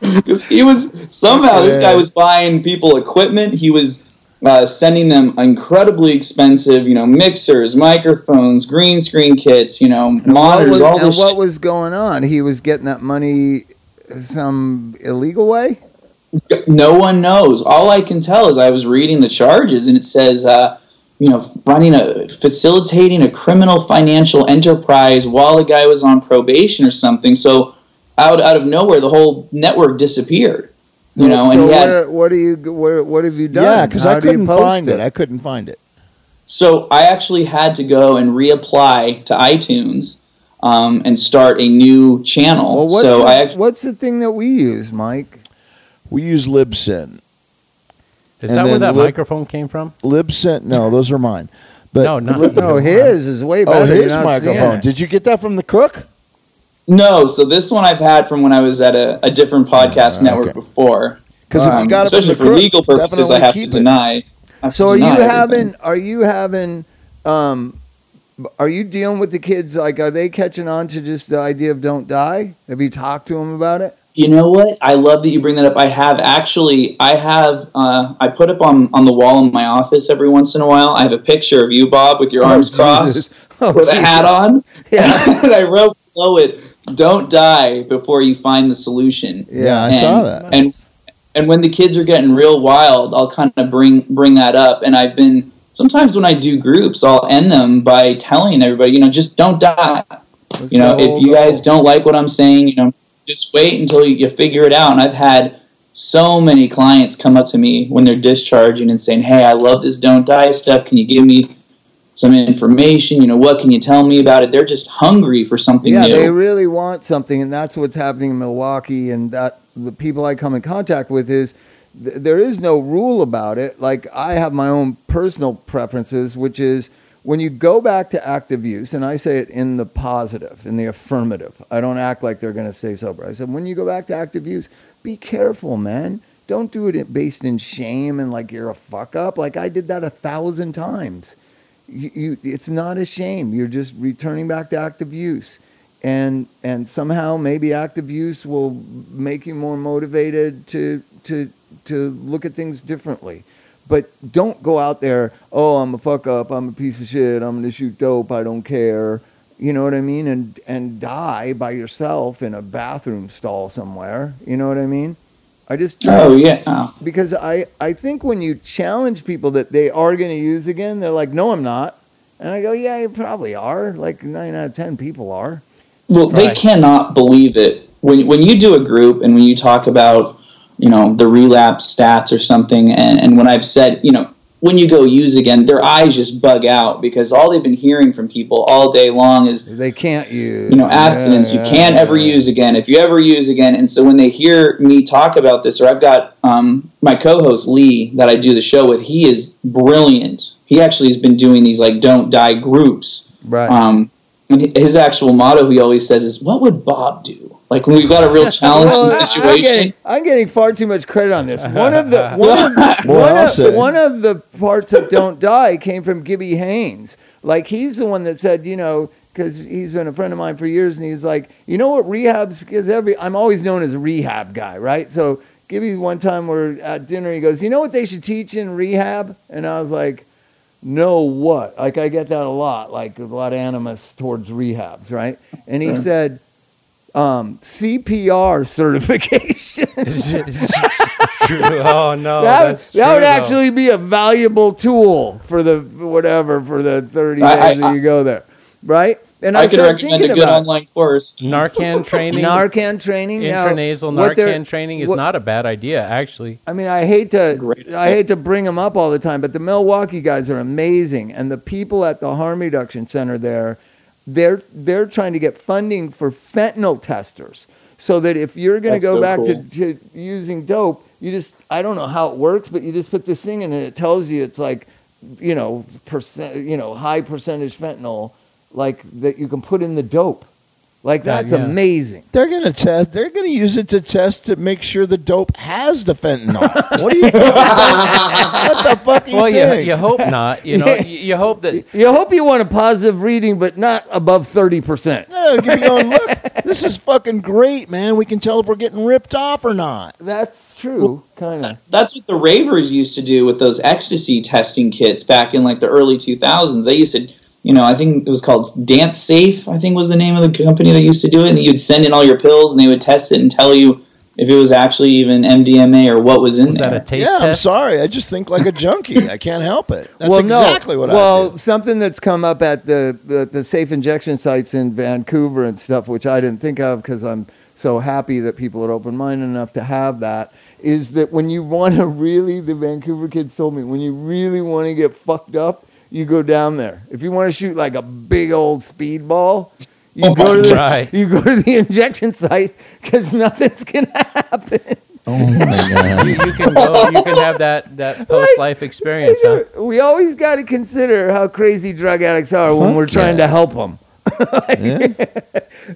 Because he was somehow this guy was buying people equipment. He was uh, sending them incredibly expensive, you know, mixers, microphones, green screen kits, you know, What monitors, was, all and this. what shit. was going on? He was getting that money some illegal way. No one knows. All I can tell is I was reading the charges, and it says, uh, you know, running a facilitating a criminal financial enterprise while the guy was on probation or something. So out out of nowhere, the whole network disappeared. You know, so and he had, where, what do you? Where, what have you done? Yeah, because I couldn't post find it. I couldn't find it. So I actually had to go and reapply to iTunes um, and start a new channel. Well, what's, so the, I actually, what's the thing that we use, Mike? We use Libsyn. Is And that where that lip- microphone came from? Libsyn. No, those are mine. But No, not- Lib- No, his is way better. oh, You're his microphone. Did you get that from the crook? no. So this one I've had from when I was at a, a different podcast Ah, network okay. before. Because if Um, got it from especially the for crook, legal purposes, I have to it. deny. Have So to are you deny everything. having? Are you having? Um, are you dealing with the kids? Like, are they catching on to just the idea of don't die? Have you talked to them about it? You know what? I love that you bring that up. I have actually, I have, uh, I put up on, on the wall in my office every once in a while. I have a picture of you, Bob, with your arms Oh, crossed, [LAUGHS] Oh, with a hat on. Yeah. [LAUGHS] and I wrote below it, "Don't die before you find the solution." Yeah, I And- saw that. And and when the kids are getting real wild, I'll kind of bring bring that up. And I've been sometimes when I do groups, I'll end them by telling everybody, you know, just don't die. What's You know, if you guys don't like what I'm saying, you know, just wait until you, you figure it out. And I've had so many clients come up to me when they're discharging and saying, "Hey, I love this don't die stuff. Can you give me some information? You know, what can you tell me about it?" They're just hungry for something yeah, new. they really want something, and that's what's happening in Milwaukee. And that the people I come in contact with is th- there is no rule about it. Like I have my own personal preferences, which is when you go back to active use, and I say it in the positive, in the affirmative. I don't act like they're going to stay sober. I said when you go back to active use, be careful, man. Don't do it based in shame and like you're a fuck up. Like I did that a thousand times. You, you, it's not a shame. You're just returning back to active use and and somehow maybe active use will make you more motivated to to to look at things differently but don't go out there oh i'm a fuck up i'm a piece of shit i'm gonna shoot dope i don't care you know what i mean and and die by yourself in a bathroom stall somewhere you know what i mean i just oh yeah. Because I, I think when you challenge people that they are going to use again, they're like, no, I'm not. And I go, yeah, you probably are. Like nine out of 10 people are. Well, they cannot believe it when when you do a group and when you talk about you know the relapse stats or something, and, and when I've said you know when you go use again, their eyes just bug out because all they've been hearing from people all day long is They can't use. you know abstinence. Yeah, you can't yeah, ever yeah. use again. If you ever use again, and so when they hear me talk about this, or I've got um, my co-host Lee that I do the show with, he is brilliant. He actually has been doing these like don't die groups. Right. Um, and his actual motto he always says is, "What would Bob do?" Like when we've got a real [LAUGHS] challenging Well, I- I'm situation. getting, I'm getting far too much credit on this. One of the [LAUGHS] one of, one, of, one of the parts of "Don't Die" came from Gibby Haynes. Like he's the one that said, you know, because he's been a friend of mine for years, and he's like, you know what, rehab's because every I'm always known as a rehab guy, right? So Gibby, one time we're at dinner, he goes, you know what they should teach in rehab, and I was like. No, what? Like I get that a lot, like a lot of animus towards rehabs, right? And he said, um, CPR certification. [LAUGHS] True. Oh no, that, that's that would true, though. actually be a valuable tool for the whatever for the 30 days I- I- that you go there right And I, can started recommend a good online course. Narcan [LAUGHS] training, Narcan training. intranasal what they're- Narcan training is what- not a bad idea, actually. I mean, I hate to Great. I hate to bring them up all the time, but the Milwaukee guys are amazing, and the people at the harm reduction center there, they're they're trying to get funding for fentanyl testers, so that if you're going to go so back cool. to, to using dope, you just I don't know how it works, but you just put this thing in and it tells you it's like, you know, percent, you know, high percentage fentanyl, like that you can put in the dope, like that's yeah. amazing. They're gonna test. They're gonna use it to test to make sure the dope has the fentanyl. what do you? [LAUGHS] what the fuck? do you Well, you, think? you hope not. You know, Yeah. [LAUGHS] you, you hope that You hope you want a positive reading, but not above thirty percent. No, you'd be going, look, this is fucking great, man. We can tell if we're getting ripped off or not. That's true, kind of. That's, that's what the ravers used to do with those ecstasy testing kits back in like the early 2000s. They used to, you know, I think it was called Dance Safe, I think was the name of the company that used to do it. And you'd send in all your pills and they would test it and tell you if it was actually even MDMA or what was in was there. that a taste yeah, I'm sorry. I just think like a junkie. I can't help it. That's well, exactly no. what well, I do. something that's come up at the, the, the safe injection sites in Vancouver and stuff, which I didn't think of because I'm so happy that people are open minded enough to have that, is that when you want to [LAUGHS] really, the Vancouver kids told me, when you really want to get fucked up, you go down there. If you want to shoot like a big old speedball, you Oh go to the Right. you go to the injection site because nothing's gonna happen. Oh my god. you, you can go. You can have that that [LAUGHS] post life experience, huh? We always got to consider how crazy drug addicts are when we're trying yeah. to help them. [LAUGHS] Yeah.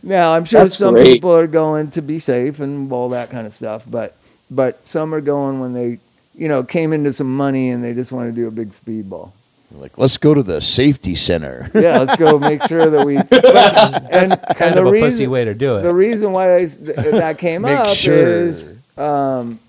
Now, I'm sure That's some great. people are going to be safe and all that kind of stuff, but but some are going when they, you know, came into some money and they just want to do a big speedball. Like, let's go to the safety center. Yeah, let's go make sure that we. [LAUGHS] and Kind and the of a reason, pussy way to do The reason why I, th- [LAUGHS] that came Make up sure. is, um,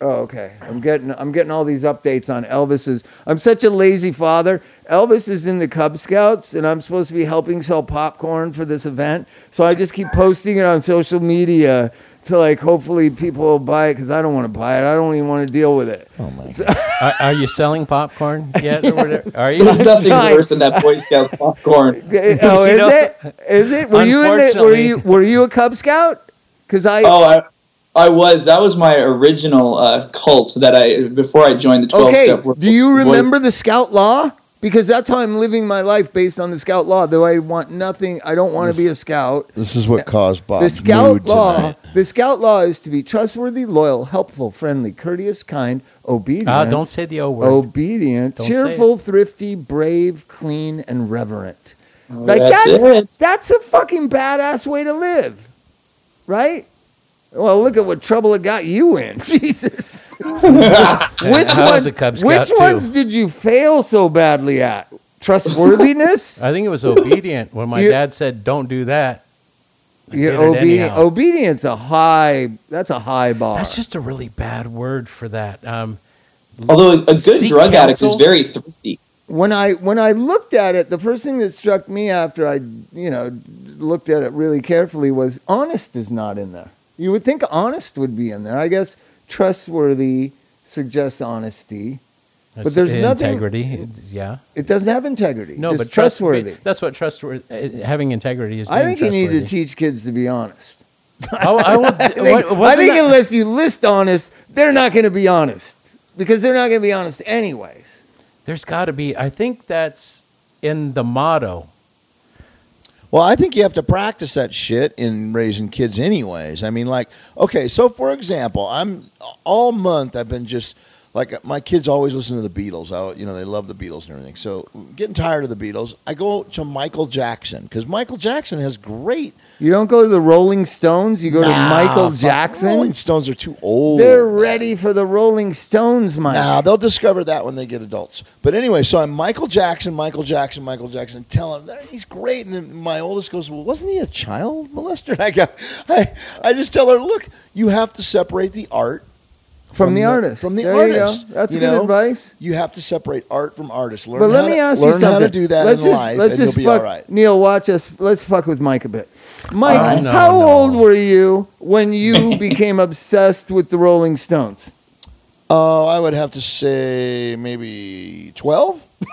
oh, okay. I'm getting I'm getting all these updates on Elvis's. I'm such a lazy father. Elvis is in the Cub Scouts, and I'm supposed to be helping sell popcorn for this event. So I just keep posting it on social media to like hopefully people will buy it because I don't want to buy it. I don't even want to deal with it. Oh my god. Are, are you selling popcorn [LAUGHS] yet? Or whatever? Are you? There's nothing Fine. worse than that Boy Scouts popcorn. [LAUGHS] oh, [LAUGHS] You is know- it? Is it? Were you in the? Were you Were you a Cub Scout? Because I. Oh, I, I was. That was my original uh, cult that I before I joined the 12 Okay, step. do you Boy remember the Scout Law? Because that's how I'm living my life based on the Scout Law. Though I want nothing, I don't want to be a Scout. This is what caused Bob's The Scout mood Law, tonight. the Scout Law is to be trustworthy, loyal, helpful, friendly, courteous, kind, obedient. Ah, don't say the O word. obedient, Don't cheerful, thrifty, brave, clean, and reverent. Oh, like that's that's it. that's a fucking badass way to live, right? Well, look at what trouble it got you in, [LAUGHS] Jesus. [LAUGHS] which I was ones? a Cub Scout, which too. ones did you fail so badly at? Trustworthiness. [LAUGHS] I think it was obedient when my You- dad said, "Don't do that." I You're did it obedient. anyhow. Obedience a high. That's a high bar. That's just a really bad word for that. Um, Although a, a good Seek drug addict is counsel? very thrifty. when I when I looked at it, the first thing that struck me after I you know looked at it really carefully was honest is not in there. You would think honest would be in there. I guess trustworthy suggests honesty. but there's nothing- integrity. Yeah. It doesn't have integrity. No, it's but trust- trustworthy. That's what trustworthy. uh, Having integrity is. I think you need to teach kids to be honest. I, I, would, [LAUGHS] I think, I think that- unless you list honest, they're not going to be honest because they're not going to be honest anyways. there's got to be. I think that's in the motto. Well, I think you have to practice that shit in raising kids, anyways. I mean, like, okay, so for example, I'm all month I've been just like my kids always listen to the Beatles. I, you know, they love the Beatles and everything. So getting tired of the Beatles, I go to Michael Jackson because Michael Jackson has great. You don't go to the Rolling Stones. You go to Michael Jackson. Rolling Stones are too old. They're ready for the Rolling Stones, Mike. Now they'll discover that when they get adults. But anyway, so I'm Michael Jackson, Michael Jackson, Michael Jackson. Tell him he's great, and then my oldest goes, "Well, wasn't he a child molester?" And [LAUGHS] I go, I, I just tell her, "Look, you have to separate the art from, the, artist. From the there artist. You go. That's you good know? advice. You have to separate art from artist. Learn But let how me to, ask you something. how to do that let's in just, life, let's and just you'll be fuck, all right. Neil, watch us. Let's fuck with Mike a bit. Mike, no, how no. old were you when you [LAUGHS] became obsessed with the Rolling Stones? Oh, I would have to say maybe twelve. [LAUGHS]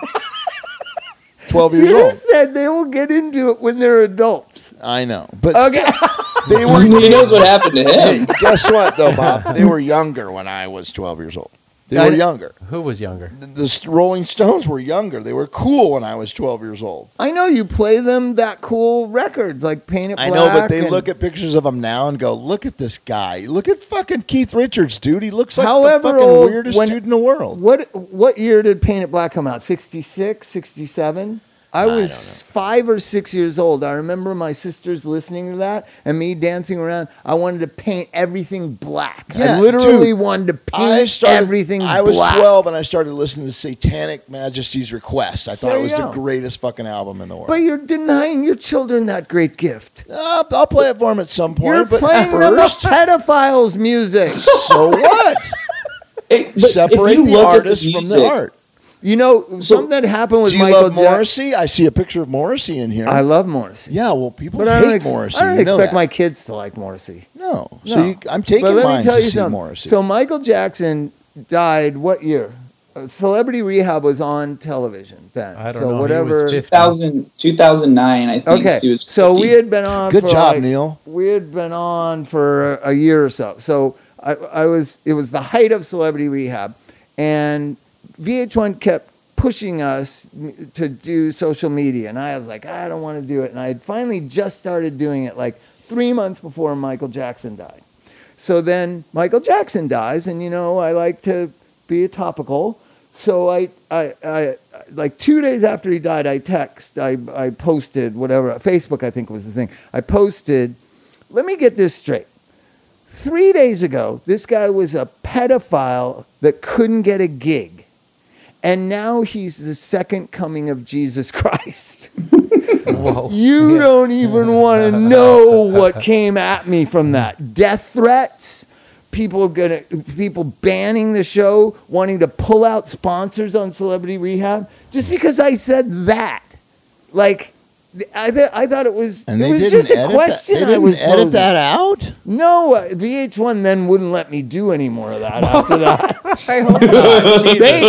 12 You years old. just said they will get into it when they're adults. I know. But Okay. [LAUGHS] they were he knows what happened to Hey, him. guess what though, Bob? They were younger when I was 12 years old. They I- were younger. Who was younger? The, the Rolling Stones were younger. They were cool when I was 12 years old. I know you play them that cool records like Paint It Black. I know, but they look at pictures of them now and go, "Look at this guy. Look at fucking Keith Richards, dude. He looks like However the fucking old- weirdest when- dude in the world." What what year did Paint It Black come out? 66, 67? I I was don't five or six years old. I remember my sisters listening to that and me dancing around. I wanted to paint everything black. Yeah, I literally dude, wanted to paint I started. everything I was black. 12 and I started listening to Satanic Majesties Request. I thought There it was the greatest fucking album in the world. But you're denying your children that great gift. Uh, I'll play it for them at some point. You're but playing them a first, pedophile's music. [LAUGHS] so what? It- Separate the look at artist from the art. You know, So- something that happened with Do you Michael love Jackson. Morrissey? I see a picture of Morrissey in here. I love Morrissey. yeah, well, people But I don't, hate ex- Morrissey. I don't you know expect that. my kids to like Morrissey. no. So No. you, I'm taking but let mine me tell to you see something. Morrissey. So Michael Jackson died what year? Uh, Celebrity Rehab was on television then. I don't so know. He was Whatever. 50. 2000, 2009, I think. Okay, He was so 50. we had been on. Good for job, like- Neil. We had been on for a year or so. So I, I was. It was the height of Celebrity Rehab, and VH1 kept pushing us to do social media, and I was like, I don't want to do it. And I had finally just started doing it like three months before Michael Jackson died. So then Michael Jackson dies, and you know I like to be a topical. So I, I, I, like two days after he died, I text, I, I posted whatever Facebook I think was the thing. I posted, let me get this straight. Three days ago, this guy was a pedophile that couldn't get a gig, and now he's the second coming of Jesus [LAUGHS] Christ. You Yeah. don't even want to know what came at me from that. Death threats, people gonna people banning the show, wanting to pull out sponsors on Celebrity Rehab just because I said that. Like I, th- I thought it was And it they was didn't just a edit question that. They I didn't was edit posing. that out. No, uh, VH1 then wouldn't let me do any more of that [LAUGHS] after that. [LAUGHS] I hope not. [LAUGHS] they,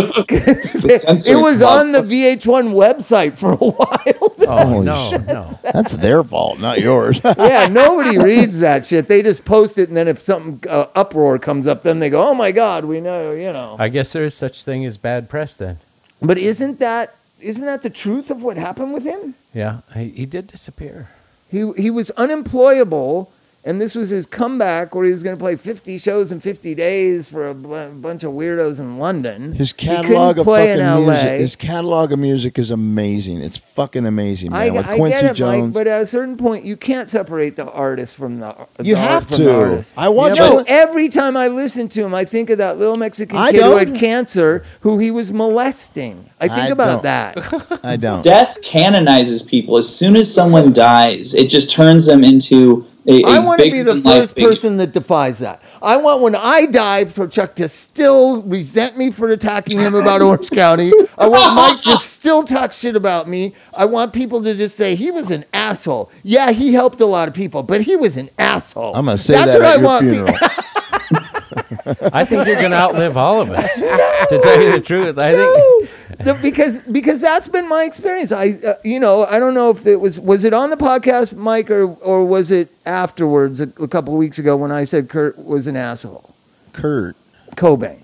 it was stuff. on the VH1 website for a while. Oh no, shit. no. That's their fault, not yours. yeah, nobody reads that shit. They just post it, and then if something uh, uproar comes up, then they go, "Oh my God, we know," you know. I guess there is such thing as bad press then. But isn't that isn't that the truth of what happened with him? Yeah, he, he did disappear. He he was unemployable, and this was his comeback where he was going to play 50 shows in 50 days for a bu- bunch of weirdos in London. His catalog of fucking music. His catalog of music is amazing. It's fucking amazing, man. I, With I Quincy get it, Jones. Mike, but at a certain point, you can't separate the artist from the. You the art have to. artist. I watch No, it. every time I listen to him, I think of that little Mexican I kid who had cancer, who he was molesting. I think I about don't. that. I don't. Death canonizes people. As soon as someone dies, it just turns them into a, a I want to be the first person that defies that. I want when I die for Chuck to still resent me for attacking him about Orange County. I want Mike to still talk shit about me. I want people to just say he was an asshole. Yeah, he helped a lot of people, but he was an asshole. I'm gonna say That's that what at I your want. funeral. [LAUGHS] I think you're going to outlive all of us. [LAUGHS] to tell you the truth, I think. The- because because that's been my experience. I uh, you know I don't know if it was was it on the podcast, Mike, or or was it afterwards a, a couple of weeks ago when I said Kurt was an asshole, Kurt. Cobain,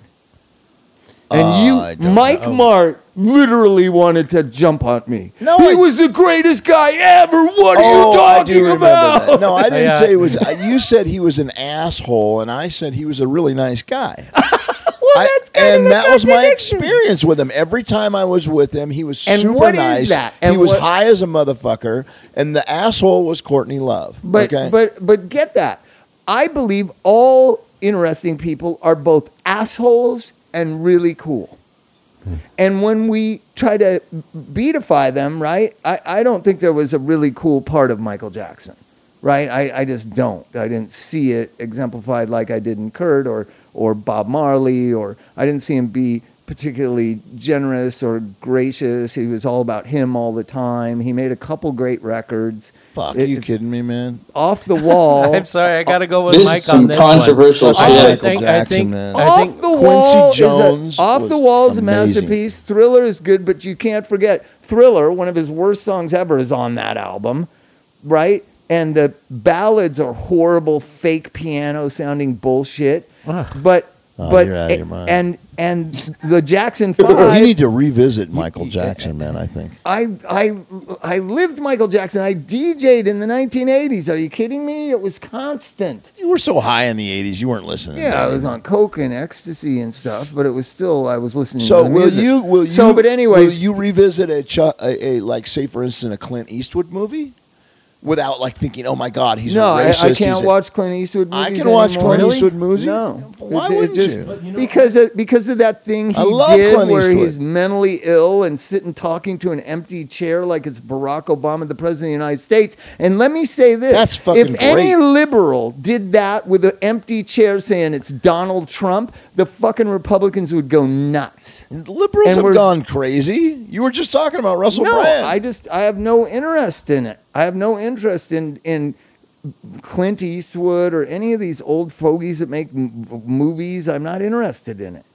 and Uh, you, don't Mike know. Mart, literally wanted to jump on me. No, he I- was the greatest guy ever. What are oh, you I talking do about? that. [LAUGHS] No, I [LAUGHS] didn't Yeah. say it was. You said he was an asshole, and I said he was a really nice guy. [LAUGHS] well, I- that's kind and that was my experience with him. Every time I was with him, he was And super what is nice. that? he was what- high as a motherfucker, and the asshole was Courtney Love. But okay? but but get that. I believe all interesting people are both assholes and really cool. Hmm. And when we try to beatify them, right? I, I don't think there was a really cool part of Michael Jackson, right? I, I just don't. I didn't see it exemplified like I did in Kurt or or Bob Marley or I didn't see him be particularly generous or gracious. He was all about him all the time. He made a couple great records. Fuck, It- are you kidding me, man? Off the wall. [LAUGHS] I'm sorry, I got to go with This Mike is some on this controversial one. shit. I, I Michael think, I Jackson, think, man. I off think the Quincy wall is a- off the wall is a masterpiece. Thriller is good, but you can't forget Thriller. One of his worst songs ever is on that album, right? And the ballads are horrible, fake piano sounding bullshit. But Oh, but you're out of your mind. and and the Jackson [LAUGHS] You Five. need to revisit Michael Jackson, man. I think. I I I lived Michael Jackson. I DJ'd in the 1980s. Are you kidding me? It was constant. You were so high in the '80s, you weren't listening. Yeah, to I was on coke and ecstasy and stuff, but it was still I was listening. So to the will music. you? Will you? So, but anyways, will you revisit a, Chu- a, a like, say, for instance, a Clint Eastwood movie, without like thinking, "Oh my God, he's no, a I, racist." I he's can't a-" watch Clint Eastwood movies I movies can watch anymore. Clint Eastwood movies. No, Why It- it wouldn't just- you? Because of, because of that thing he I love did Clint where Eastwood. he's mentally ill and sitting talking to an empty chair like it's Barack Obama, the president of the United States. And let me say this: That's fucking if any liberal did that with an empty chair saying it's Donald Trump, the fucking Republicans would go nuts. Liberals And have we're- gone crazy. You were just talking about Russell no, Brand. I just I have no interest in it. I have no interest in in Clint Eastwood or any of these old fogies that make m- movies. I'm not interested in it.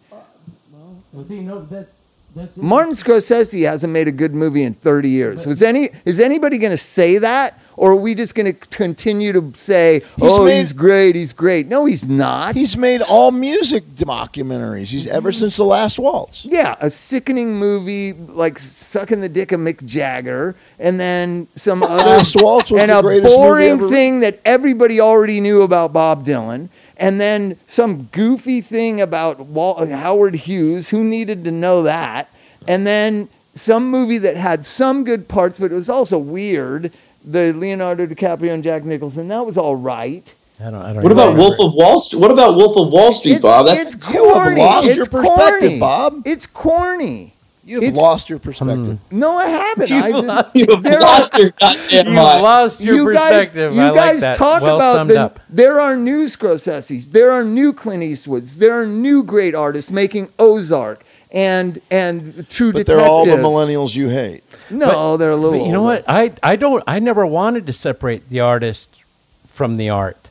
Martin Scorsese hasn't made a good movie in 30 years. Was any is anybody going to say that, or are we just going to continue to say, "Oh, made- he's great, he's great"? No, he's not. He's made all music documentaries. He's ever since the Last Waltz. Yeah, a sickening movie like sucking the dick of Mick Jagger, and then some other Last Waltz was and the a greatest movie boring thing that everybody already knew about Bob Dylan, and then some goofy thing about Wal- Howard Hughes. Who needed to know that? And then some movie that had some good parts, but it was also weird. The Leonardo DiCaprio and Jack Nicholson. That was all right. I don't, I don't What about remember. Wolf of Wall Street? What about Wolf of Wall Street, It's, Bob? That's it's You have corny. lost it's your perspective, corny. Bob. It's corny. You've It's- lost your perspective. Hmm. No, I haven't. you I just, [LAUGHS] you've lost are- your goddamn You've mind. lost your you guys, perspective. you I like guys that. talk well about summed the. up. There are new Scorseses. There are new Clint Eastwoods. There are new great artists making Ozark and and True But Detective. But they're all the millennials you hate. No, they're a little. But you know older. what? I, I don't. I never wanted to separate the artist from the art.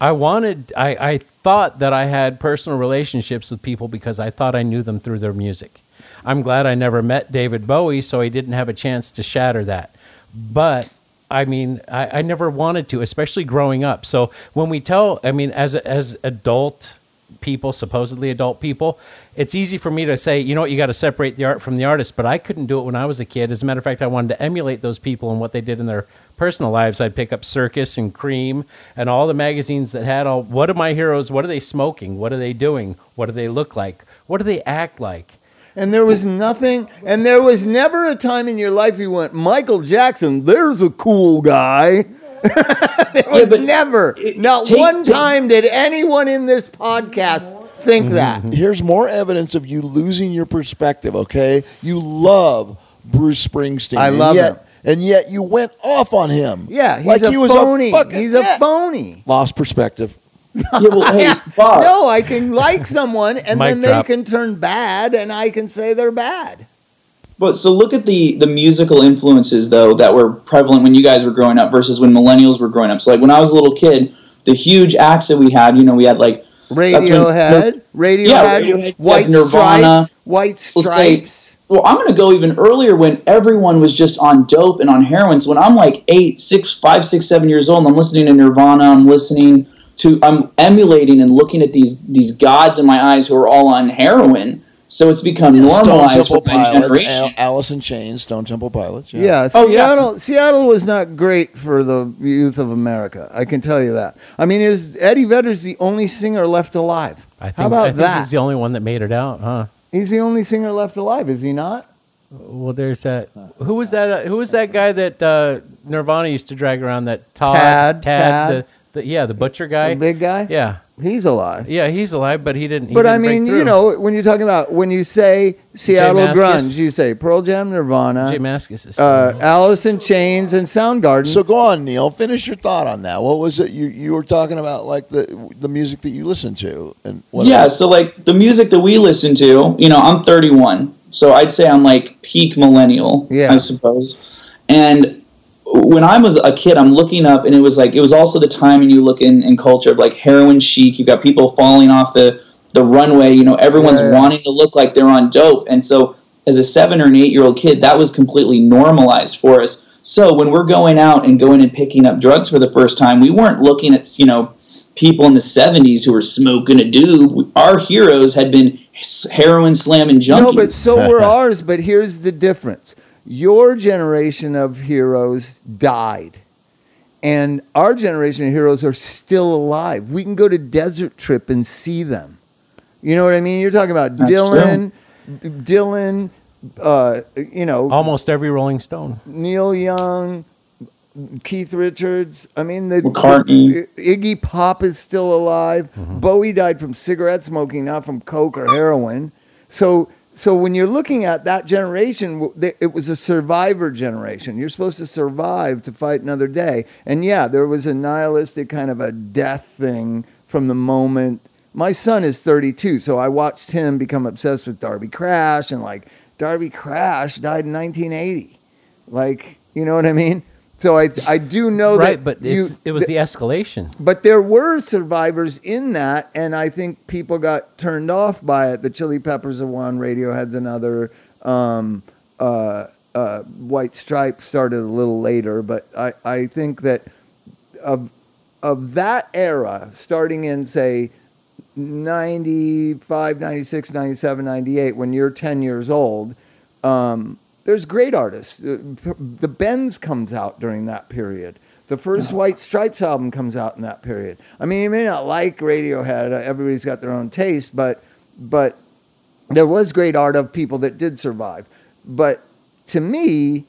I wanted. I, I thought that I had personal relationships with people because I thought I knew them through their music. I'm glad I never met David Bowie, so he didn't have a chance to shatter that. But I mean, I, I never wanted to, especially growing up. So when we tell, I mean, as as adult people, supposedly adult people, it's easy for me to say, you know what, you got to separate the art from the artist. But I couldn't do it when I was a kid. As a matter of fact, I wanted to emulate those people and what they did in their personal lives. I'd pick up Circus and Creem and all the magazines that had all. What are my heroes? What are they smoking? What are they doing? What do they look like? What do they act like? And there was nothing, and there was never a time in your life you went, Michael Jackson, there's a cool guy. [LAUGHS] there was but never, it- not take- one take- time did anyone in this podcast think mm-hmm. that. Mm-hmm. Here's more evidence of you losing your perspective, okay? You love Bruce Springsteen. I love yet, him. And yet you went off on him. Yeah, he's like a he was phony. A fucking, he's a yeah. phony. Lost perspective. [LAUGHS] Yeah, well, hey, Bob. No, I can like someone and Mic then they can turn bad and I can say they're bad. But so look at the the musical influences though that were prevalent when you guys were growing up versus when millennials were growing up. So like when I was a little kid, the huge acts that we had, you know, we had like Radiohead, Radiohead, Yeah, Radiohead, White Nirvana. Stripes, White Stripes. well, I'm going to go even earlier when everyone was just on dope and on heroin. So when I'm like eight, six, five, six, seven years old, and I'm listening to Nirvana, I'm listening to, I'm emulating and looking at these these gods in my eyes who are all on heroin. So it's become Stone normalized Temple for my Pilots, generation. Al- Alice in Chains, Stone Temple Pilots. Yeah. Yeah, Oh, yeah. Seattle. Seattle was not great for the youth of America. I can tell you that. I mean, is Eddie Vedder's the only singer left alive? I think, How about I think that? he's the only one that made it out, huh? He's the only singer left alive, is he not? Well, there's that. Who was that? Uh, who was that guy that uh, Nirvana used to drag around? That Todd, Tad, Tad, Tad. The, the, yeah, the butcher guy. The big guy. yeah, He's alive. Yeah, he's alive, but he didn't. He But I didn't break mean, you know, when you're talking about when you say Seattle Mascis. grunge, you say Pearl Jam, Nirvana, J Mascis is. uh, Alice in Chains, and Soundgarden. So go on, Neil. Finish your thought on that. What was it you you were talking about? Like the the music that you listen to and what yeah, so like the music that we listen to, you know, I'm 31, so I'd say I'm like peak millennial, Yeah. I suppose. And when I was a kid, I'm looking up, and it was like it was also the time, and you look in, in culture of like heroin chic. You've got people falling off the the runway. You know, everyone's Yeah, wanting to look like they're on dope, and so as a seven or an eight year old kid, that was completely normalized for us. So when we're going out and going and picking up drugs for the first time, we weren't looking at you know people in the 70s who were smoking a doob. Our heroes had been heroin slamming junkies. No, but so were [LAUGHS] ours. But here's the difference: your generation of heroes died, and our generation of heroes are still alive. We can go to Desert Trip and see them. You know what I mean? You're talking about That's Dylan, Dylan, uh, you know, almost every Rolling Stone. Neil Young, Keith Richards. I mean, the, McCartney. the- Iggy Pop is still alive. Bowie died from cigarette smoking, not from coke or heroin. So, so when you're looking at that generation, it was a survivor generation. You're supposed to survive to fight another day. And yeah, there was a nihilistic kind of a death thing from the moment. My son is 32, so I watched him become obsessed with Darby Crash and like Darby Crash died in 1980. Like, you know what I mean? So I I do know right, that but you, it was the escalation. but there were survivors in that, and I think people got turned off by it. The Chili Peppers are one, Radiohead's another. Um, uh, uh, White Stripe started a little later, but I, I think that of of that era, starting in say 95, 96, 97, 98, when you're 10 years old, um, there's great artists. The Bends comes out during that period. The first White Stripes album comes out in that period. I mean, you may not like Radiohead. uh, Everybody's got their own taste, but but there was great art of people that did survive. But to me,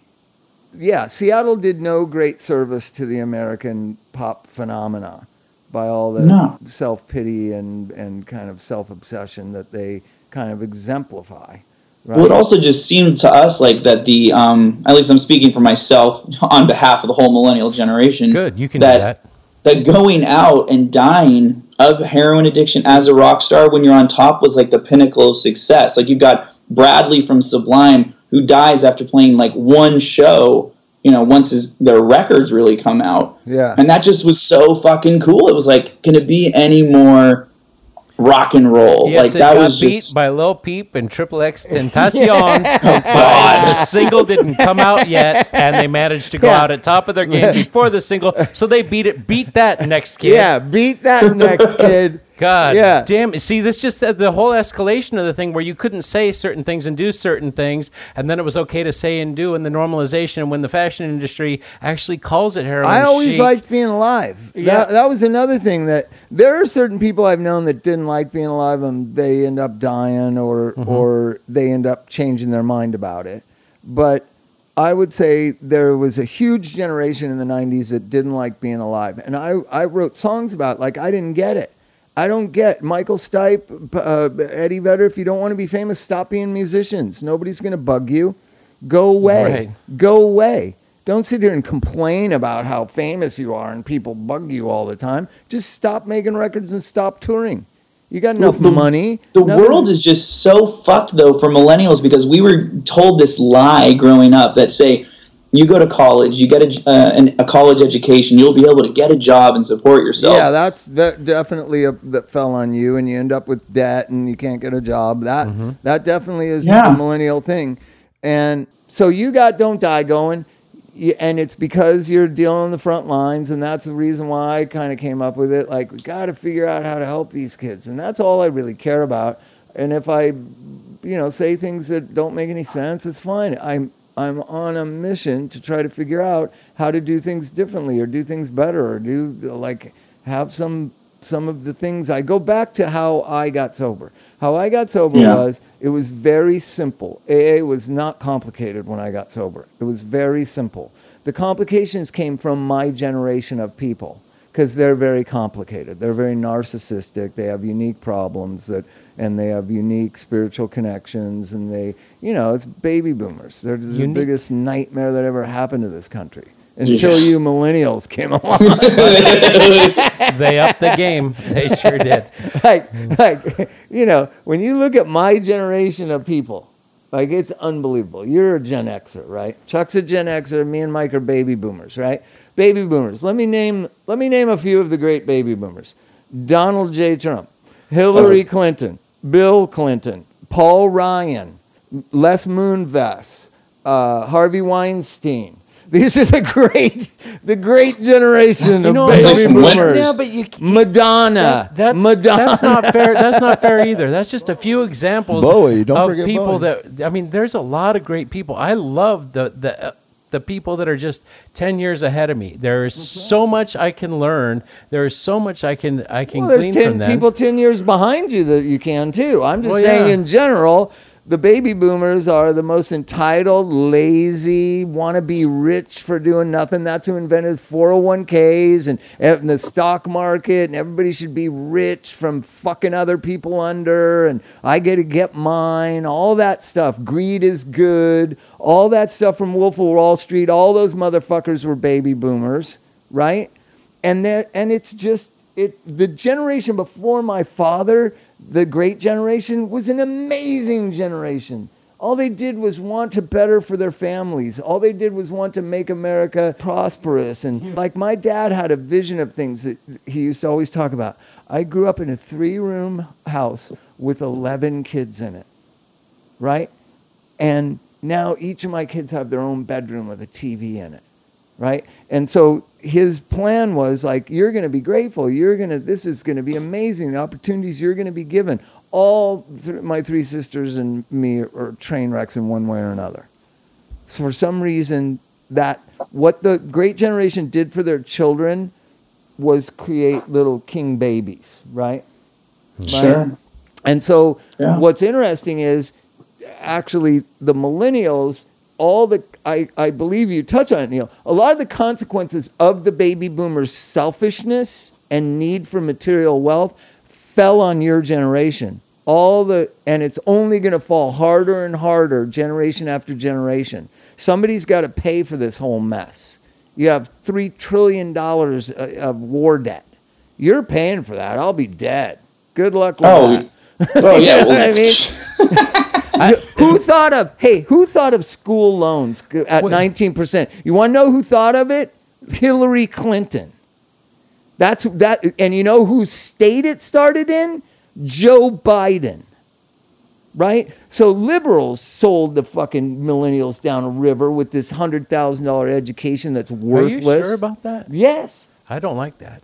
yeah, Seattle did no great service to the American pop phenomena by all the No. self pity and, and kind of self obsession that they kind of exemplify. Right? Well, it also just seemed to us like that the, um, at least I'm speaking for myself [LAUGHS] on behalf of the whole millennial generation. Good, you can that, do that. That going out and dying of heroin addiction as a rock star when you're on top was like the pinnacle of success. Like you've got Bradley from Sublime who dies after playing like one show. You know, once his their records really come out, yeah. and that just was so fucking cool. It was like, can it be any more rock and roll? Yes, like it that got was beat just by Lil Peep and Triple X [LAUGHS] Tentacion. [LAUGHS] Oh, but the single didn't come out yet, and they managed to go Yeah. out at top of their game before the single. So they beat it. Beat that next kid. Yeah, beat that [LAUGHS] next kid. God Yeah. damn. See, this just uh, the whole escalation of the thing where you couldn't say certain things and do certain things, and then it was okay to say and do, and the normalization when the fashion industry actually calls it heroin. I always chic. liked being alive. Yeah. That, that was another thing that there are certain people I've known that didn't like being alive and they end up dying or Mm-hmm. or they end up changing their mind about it. But I would say there was a huge generation in the 90s that didn't like being alive. And I, I wrote songs about it. Like, I didn't get it. I don't get Michael Stipe, uh, Eddie Vedder. If you don't want to be famous, stop being musicians. Nobody's going to bug you. Go away. Right. Go away. Don't sit here and complain about how famous you are and people bug you all the time. Just stop making records and stop touring. You got enough the- money. The Nothing- world is just so fucked though for millennials because we were told this lie growing up that say you go to college, you get a, uh, an, a college education, you'll be able to get a job and support yourself. Yeah, that's that definitely a, that fell on you, and you end up with debt, and you can't get a job. That that definitely is Yeah. a millennial thing, and so you got "Don't Die" going, and it's because you're dealing on the front lines, and that's the reason why I kind of came up with it. Like we got to figure out how to help these kids, and that's all I really care about. And if I, you know, say things that don't make any sense, it's fine. I'm I'm on a mission to try to figure out how to do things differently or do things better or do like have some some of the things I go back to how I got sober. How I got sober Yeah. was it was very simple. AA was not complicated when I got sober. It was very simple. The complications came from my generation of people because they're very complicated. They're very narcissistic. They have unique problems that, and they have unique spiritual connections. And they, you know, it's baby boomers. They're the biggest nightmare that ever happened to this country until Yeah. you millennials came [LAUGHS] along. [LAUGHS] they upped the game. They sure did. [LAUGHS] like, like, you know, when you look at my generation of people, like it's unbelievable. You're a Gen Xer, right? Chuck's a Gen Xer. Me and Mike are baby boomers, right? Baby boomers. Let me name. Let me name a few of the great baby boomers: Donald J. Trump, Hillary Oh. Clinton, Bill Clinton, Paul Ryan, Les Moonves, uh, Harvey Weinstein. These are the great, the great generation You of know, baby Those are some boomers. Yeah, but you, Madonna. that's Madonna. that's not [LAUGHS] fair. That's not fair either. That's just a few examples Bowie, don't of forget people Bowie. that I mean. There's a lot of great people. I love the the. The people that are just 10 years ahead of me there is so much i can learn there is so much i can i can Well, there's glean 10 from them people 10 years behind you that you can too. I'm just Well, saying yeah. in general, the baby boomers are the most entitled, lazy, want to be rich for doing nothing. That's who invented 401ks and, and the stock market, and everybody should be rich from fucking other people under, and I get to get mine, all that stuff. Greed is good, all that stuff from Wolf of Wall Street. All those motherfuckers were baby boomers, right? and and it's just it the generation before my father the great generation was an amazing generation. All they did was want to better for their families. All they did was want to make america prosperous. And like my dad had a vision of things that he used to always talk about. I grew up in a three room house with 11 kids in it right? And now each of my kids have their own bedroom with a tv in it right? And so his plan was like, you're going to be grateful. You're going to, this is going to be amazing. The opportunities you're going to be given. All th- my three sisters and me are train wrecks in one way or another. So for some reason, that what the great generation did for their children was create little king babies, right? Mm-hmm. Sure. And so Yeah. what's interesting is actually the millennials, all the I, I believe you touch on it, Neil. A lot of the consequences of the baby boomers' selfishness and need for material wealth fell on your generation. All the and it's only going to fall harder and harder generation after generation. Somebody's got to pay for this whole mess. You have three trillion dollars uh, of war debt. You're paying for that. I'll be dead. Good luck with Oh, that. Oh yeah. know what well, I mean? [LAUGHS] who thought of hey who thought of school loans at 19% you want to know who thought of it? Hillary clinton. That's that and you know whose state it started in? Joe biden. Right? So liberals sold the fucking millennials down a river with this $100000 education that's worthless. are worthless you sure about that? Yes. I don't like that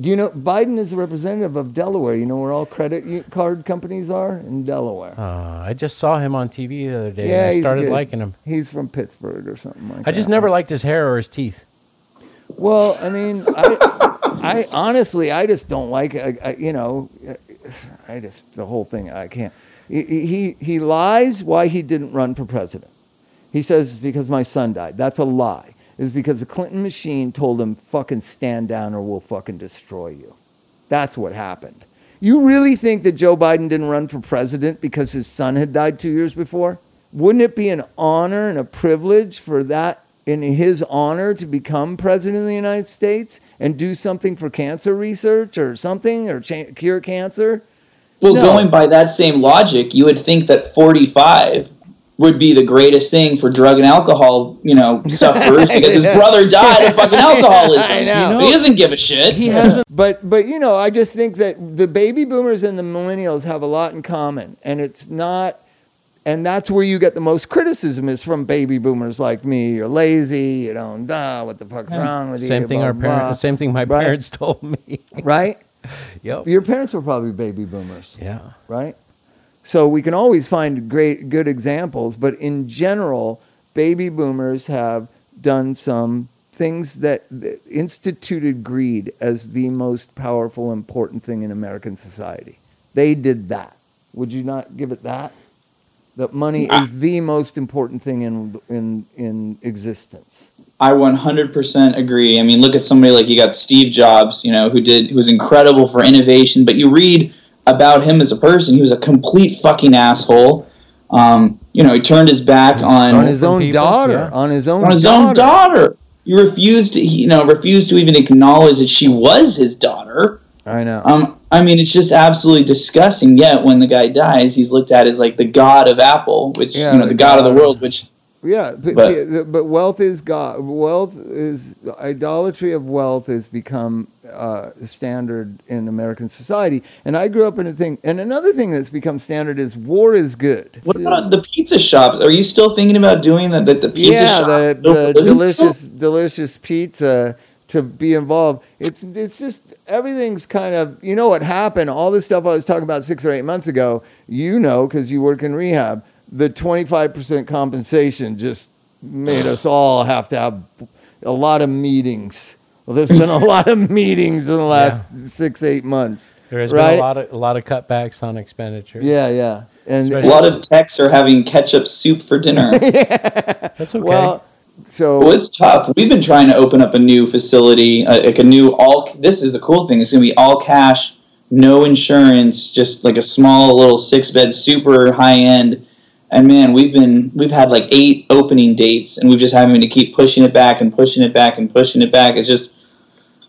do you know Biden is a representative of Delaware? You know where all credit card companies are in Delaware. uh, i just saw him on tv the other day Yeah, and i started good. liking him He's from Pittsburgh or something like that. i just never liked his hair or his teeth Well, I mean, I, [LAUGHS] I honestly, I just don't like. I, I, you know, I just the whole thing. I can't. He, he he lies why he didn't run for president. He says because my son died. That's a lie. It's because the Clinton machine told him fucking stand down or we'll fucking destroy you. That's what happened. You really think that Joe Biden didn't run for president because his son had died two years before? Wouldn't it be an honor and a privilege for that, in his honor, to become president of the United States and do something for cancer research or something or cha- cure cancer? well No. going by that same logic, you would think that 45 would be the greatest thing for drug and alcohol, you know, [LAUGHS] sufferers because his brother died of fucking [LAUGHS] alcoholism. I know. He doesn't give a shit. he hasn't [LAUGHS] But but you know, I just think that the baby boomers and the millennials have a lot in common, and it's not. And that's where you get the most criticism is from baby boomers like me. You're lazy. You don't. Duh, what the fuck's wrong with you? same thing blah, our blah, parents same thing my Right. parents told me Right. yep Your parents were probably baby boomers, yeah right? So we can always find great, good examples, but in general, baby boomers have done some things that that instituted greed as the most powerful, important thing in American society. They did that. Would you not give it that? That money Ah. is the most important thing in in in existence. I 100% agree. I mean, look at somebody like you got Steve Jobs, you know, who did who was incredible for innovation, but you read about him as a person, he was a complete fucking asshole. Um, you know, he turned his back on on his own people, daughter, yeah. on his own on his daughter. own daughter. He refused to, he, you know, refused to even acknowledge that she was his daughter. I know. Um, I mean, it's just absolutely disgusting. Yet, when the guy dies, he's looked at as like the god of Apple, which Yeah, you know, the the god of the world, which Yeah, but, But- but wealth is God. Wealth is idolatry of wealth has become uh, standard in American society. And I grew up in a thing. And another thing that's become standard is war is good. What about the pizza shops? Are you still thinking about doing that? The, the pizza yeah, shop? the, the delicious still? delicious pizza to be involved. It's it's just everything's kind of you know what happened. All this stuff I was talking about six or eight months ago. You know because you work in rehab. The twenty five percent compensation just made us all have to have a lot of meetings. Well, there's been a [LAUGHS] lot of meetings in the last six eight months. There has Right? been a lot of a lot of cutbacks on expenditure. Yeah, yeah, and A lot of techs are having ketchup soup for dinner. [LAUGHS] That's okay. well, so well, it's tough. We've been trying to open up a new facility, uh, like a new all. This is the cool thing. It's going to be all cash, no insurance, just like a small little six bed, super high end. And man, we've been we've had like eight opening dates, and we've just having to keep pushing it back and pushing it back and pushing it back. It's just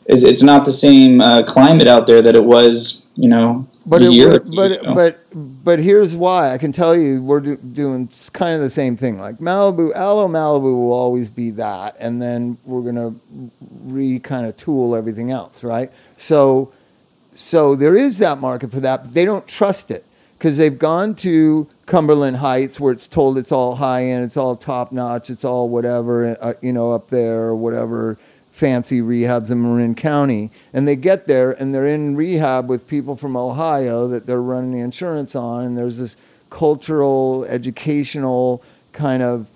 it's, it's not the same uh, climate out there that it was, you know, But a it, year but but, ago. but but here's why I can tell you we're do, doing kind of the same thing. Like Malibu, Alo Malibu will always be that, and then we're gonna re kind of tool everything else, right? So so there is that market for that, but they don't trust it because they've gone to Cumberland Heights where it's told it's all high end, it's all top notch, it's all whatever, uh, you know, up there or whatever fancy rehabs in Marin County. And they get there and they're in rehab with people from Ohio that they're running the insurance on. And there's this cultural, educational kind of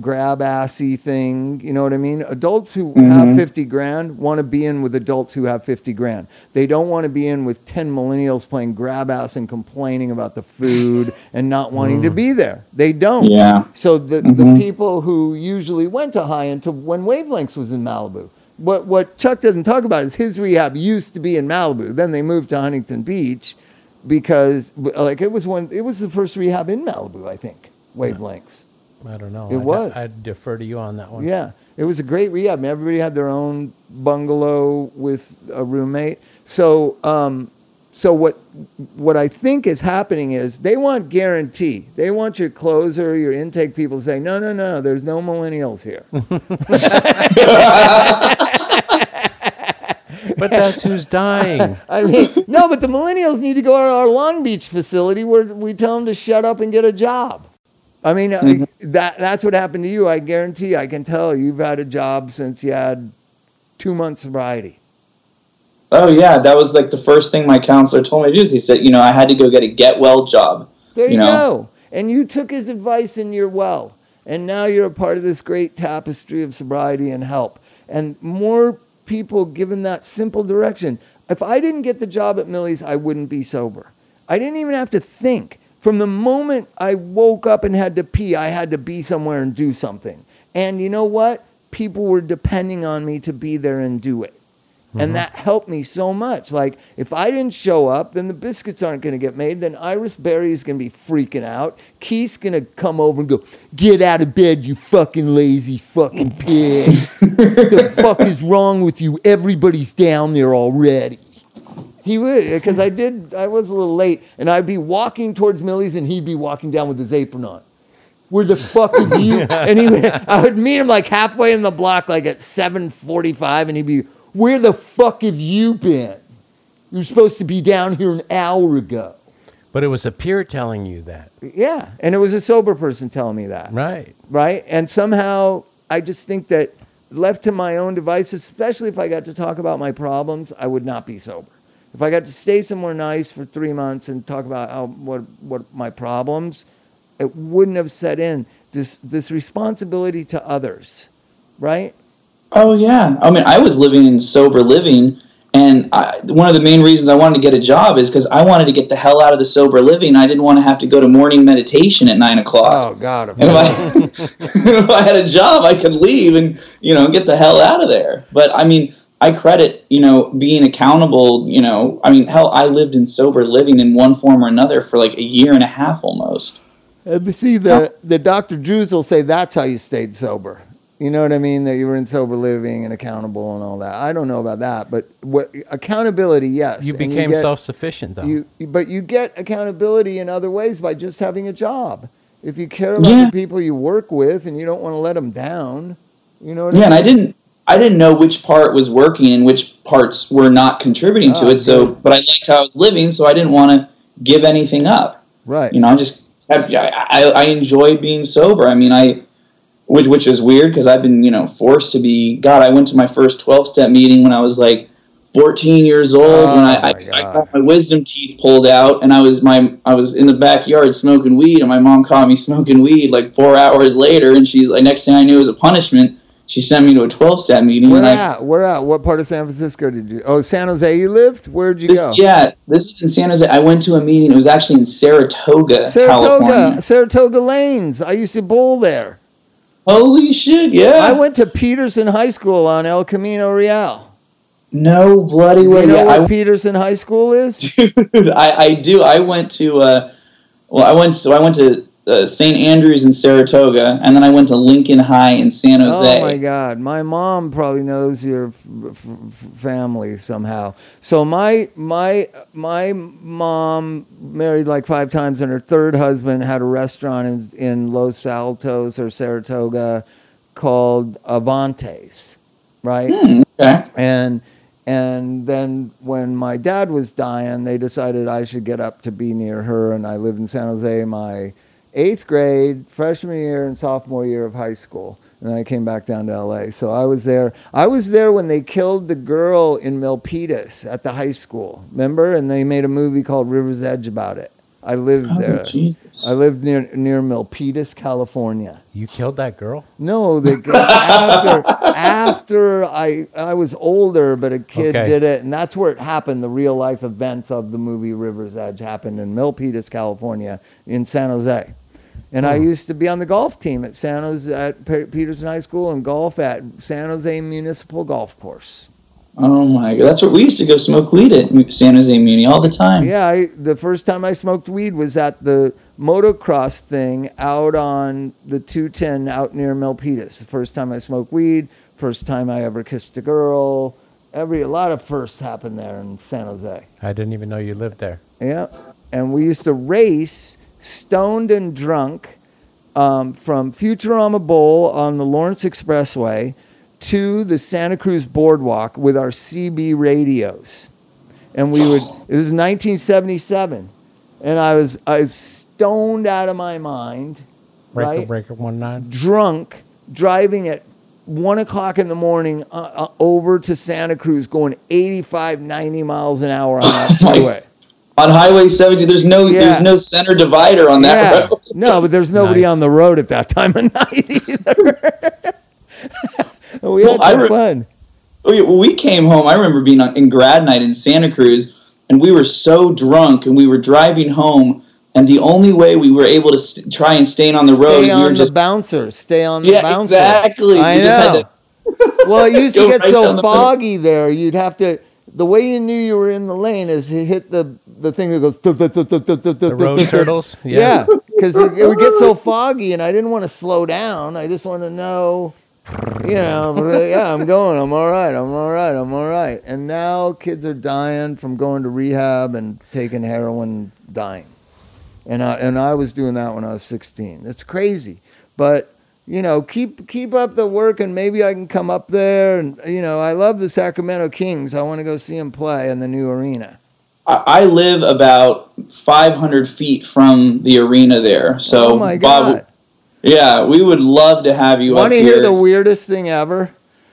grab assy thing. You know what I mean? Adults who have 50 grand want to be in with adults who have 50 grand. They don't want to be in with 10 millennials playing grab ass and complaining about the food [LAUGHS] and not wanting to be there. They don't. yeah. So the, the Mhm. people who usually went to high end to when Wavelengths was in Malibu. What what Chuck doesn't talk about is his rehab used to be in Malibu. Then they moved to Huntington Beach because like it was one it was the first rehab in Malibu, I think. Wavelengths. I don't know. It I'd, was. I'd defer to you on that one. Yeah, it was a great rehab. Everybody had their own bungalow with a roommate. So, um, so what what I think is happening is they want guarantee. They want your closer, your intake people to say, no, no, no, there's no millennials here. [LAUGHS] But that's who's dying. [LAUGHS] I mean, no, but the millennials need to go to our Long Beach facility where we tell them to shut up and get a job. I mean, I- mm-hmm. that that's what happened to you. I guarantee. I can tell you've had a job since you had two months sobriety. Oh yeah, that was like the first thing my counselor told me to do. Is he said, you know, I had to go get a get well job. There you, You know? go. And you took his advice and you're well. And now you're a part of this great tapestry of sobriety and help. And more people given that simple direction. If I didn't get the job at Millie's, I wouldn't be sober. I didn't even have to think. From the moment I woke up and had to pee, I had to be somewhere and do something. And you know what? People were depending on me to be there and do it. And mm-hmm. that helped me so much. Like, if I didn't show up, then the biscuits aren't going to get made. Then Iris Berry is going to be freaking out. Keith's going to come over and go, Get out of bed, you fucking lazy fucking pig. What [LAUGHS] the fuck is wrong with you? Everybody's down there already. He would, because I did, I was a little late, and I'd be walking towards Millie's, and he'd be walking down with his apron on. Where the fuck are you? [LAUGHS] and he, would- I would meet him like halfway in the block, like at 7:45, and he'd be, "Where the fuck have you been? You're supposed to be down here an hour ago." But it was a peer telling you that. Yeah, and it was a sober person telling me that. Right. right? And somehow I just think that left to my own devices, especially if I got to talk about my problems, I would not be sober. If I got to stay somewhere nice for three months and talk about how, what, what my problems, it wouldn't have set in this, this responsibility to others, right? Oh yeah. I mean, I was living in sober living, And I, one of the main reasons I wanted to get a job is because I wanted to get the hell out of the sober living. I didn't want to have to go to morning meditation at nine o'clock. Oh God. And if I, [LAUGHS] if I had a job, I could leave and you know get the hell out of there. But I mean, I credit you know being accountable. You know, I mean, hell, I lived in sober living in one form or another for like a year and a half almost. Uh, see, the the Dr. Drews will say that's how you stayed sober. You know what I mean? That you were in sober living and accountable and all that. I don't know about that, but what accountability? Yes, You became self sufficient though. You, but you get accountability in other ways by just having a job. If you care about Yeah. the people you work with and you don't want to let them down, you know what Yeah, I and? I didn't. I didn't know which part was working and which parts were not contributing to Oh, it. So, but I liked how I was living, so I didn't want to give anything up. Right. You know, I just I, I, I enjoy being sober. I mean, I which which is weird because I've been you know forced to be. God, I went to my first twelve step meeting when I was like fourteen years old when I, Oh, I, I got my wisdom teeth pulled out and I was my I was in the backyard smoking weed and my mom caught me [LAUGHS] smoking weed like four hours later and she's like next thing I knew it was a punishment. She sent me to a twelve step meeting Where and I at? Where at? What part of San Francisco did you? Oh, San Jose. You lived? Where'd you this, go? yeah, this is in San Jose. I went to a meeting. It was actually in Saratoga, Saratoga. California. Saratoga Lanes. I used to bowl there. Holy shit! Yeah, I went to Peterson High School on El Camino Real. no bloody way. You know yeah, what I, Peterson High School is? [LAUGHS] Dude, I, I do. I went to uh, well, I went so I went to uh, St. Andrews in Saratoga, and then I went to Lincoln High in San Jose. Oh my God! My mom probably knows your f- f- family somehow. So my my my mom married like five times, and her third husband had a restaurant in in Los Altos or Saratoga called Avantes, right? Hmm, okay. and and then when my dad was dying, they decided I should get up to be near her, and I lived in San Jose my eighth grade, freshman year, and sophomore year of high school. And then I came back down to LA. So I was there. I was there when they killed the girl in Milpitas at the high school. Remember? And they made a movie called River's Edge about it. I lived Oh, there. Jesus. I lived near near Milpitas, California. you killed that girl? No, the after after I I was older, but a kid Okay. did it, and that's where it happened. The real life events of the movie River's Edge happened in Milpitas, California, in San Jose. And I hmm. used to be on the golf team at San Jose at Pe- Peterson High School and golf at San Jose Municipal Golf Course. oh my god, that's where we used to go smoke weed at San Jose Muni all the time. Yeah, I, the first time I smoked weed was at the motocross thing out on the 210 out near Milpitas. The first time I smoked weed, first time I ever kissed a girl. Every a lot of firsts happened there in San Jose. I didn't even know you lived there. Yeah, and we used to race stoned and drunk um, from Futurama Bowl on the Lawrence Expressway to the Santa Cruz Boardwalk with our CB radios, and we would. It was 1977, and I was I was stoned out of my mind, Breaker right? Breaker One Nine. drunk, driving at one o'clock in the morning uh, uh, over to Santa Cruz, going 85, 90 miles an hour on that [LAUGHS] my freeway. On Highway 70, there's no Yeah. there's no center divider on that yeah. road. No, but there's nobody Nice. on the road at that time of [LAUGHS] night either. [LAUGHS] we Well, had I some re- fun. Oh, yeah, well, we came home. I remember being on, in grad night in Santa Cruz, and we were so drunk, and we were driving home, and the only way we were able to st- try and stay on the road Stay is we on were the just bouncer. Stay on the yeah, bouncer. exactly. I we just had know. to [LAUGHS] well, it used to get right so down the road. foggy there. You'd have to. The way you knew you were in the lane is to hit the the thing that goes. The road turtles. Yeah, because it, would get so foggy, and I didn't want to slow down. I just want to know, you know, uh, yeah, I'm going. I'm all right. I'm all right. I'm all right. And now kids are dying from going to rehab and taking heroin, dying. And I and I was doing that when I was 16. It's crazy, but you know, keep keep up the work, and maybe I can come up there. And you know, I love the Sacramento Kings. I want to go see them play in the new arena. I I live about 500 feet from the arena there. So, oh my Bob, yeah, we would love to have you Want up to here. hear the weirdest thing ever?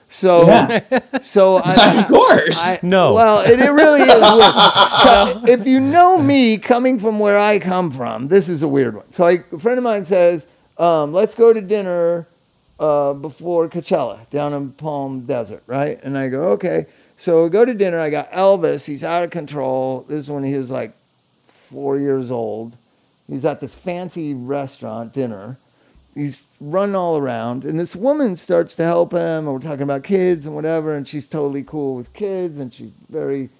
So, yeah, [LAUGHS] so I, [LAUGHS] of course. I, No. Well, it, it really is [LAUGHS] weird. So if you know me coming from where I come from, this is a weird one. So like, a friend of mine says, um, "Let's go to dinner uh, before Coachella down in Palm Desert, right?" And I go, "Okay." So we go to dinner. I got Elvis. He's out of control. This is when he was like four years old. He's at this fancy restaurant dinner. He's running all around, and this woman starts to help him. And we're talking about kids and whatever, and she's totally cool with kids, and she's very,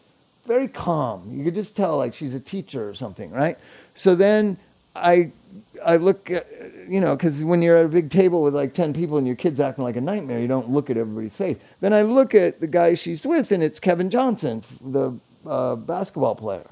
very calm. You could just tell like she's a teacher or something, right? So then I, I look at, you know, because when you're at a big table with like 10 people and your kid's acting like a nightmare, you don't look at everybody's face. Then I look at the guy she's with, and it's Kevin Johnson, the uh, basketball player.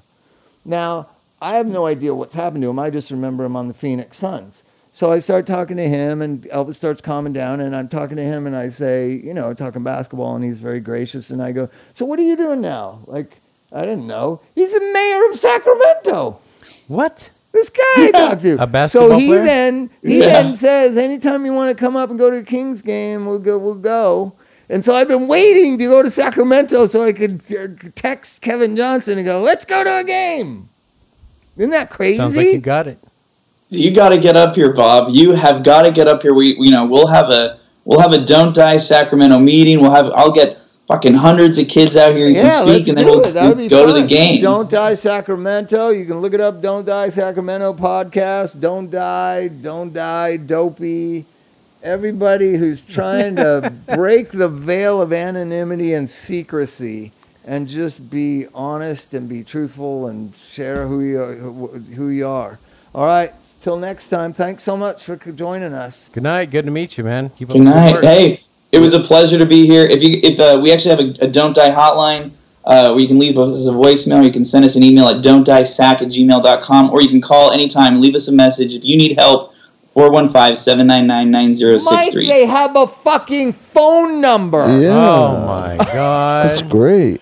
Now, I have no idea what's happened to him. I just remember him on the Phoenix Suns. So I start talking to him, and Elvis starts calming down, and I'm talking to him, and I say, you know, talking basketball, and he's very gracious, and I go, so what are you doing now? Like, I didn't know. He's the mayor of Sacramento. What? This guy I talked to. A basketball So he player? then he Yeah. then says, anytime you want to come up and go to the Kings game, we'll go. We'll go. And so I've been waiting to go to Sacramento so I could uh, text Kevin Johnson and go, let's go to a game. Isn't that crazy? Sounds like you got it. You got to get up here, Bob. You have got to get up here. We, you know, we'll have a we'll have a Don't Die Sacramento meeting. We'll have I'll get fucking hundreds of kids out here. You yeah, can let's speak, and then do we'll it. That would be go to the game. Don't Die Sacramento. You can look it up. Don't Die Sacramento podcast. Don't Die. Don't Die. Dopey. Everybody who's trying to [LAUGHS] break the veil of anonymity and secrecy and just be honest and be truthful and share who you who who you are. All right. Till next time. Thanks so much for joining us. Good night. Good to meet you, man. Keep up Good night. work. Hey, it was a pleasure to be here. If you if uh, we actually have a, a Don't Die hotline. Uh, where you can leave us a voicemail, you can send us an email at don'tdiesack at gmail.com, or you can call anytime, leave us a message. If you need help, 415-799-9063. Mike, they have a fucking phone number. Yeah. Oh my [LAUGHS] God! That's great.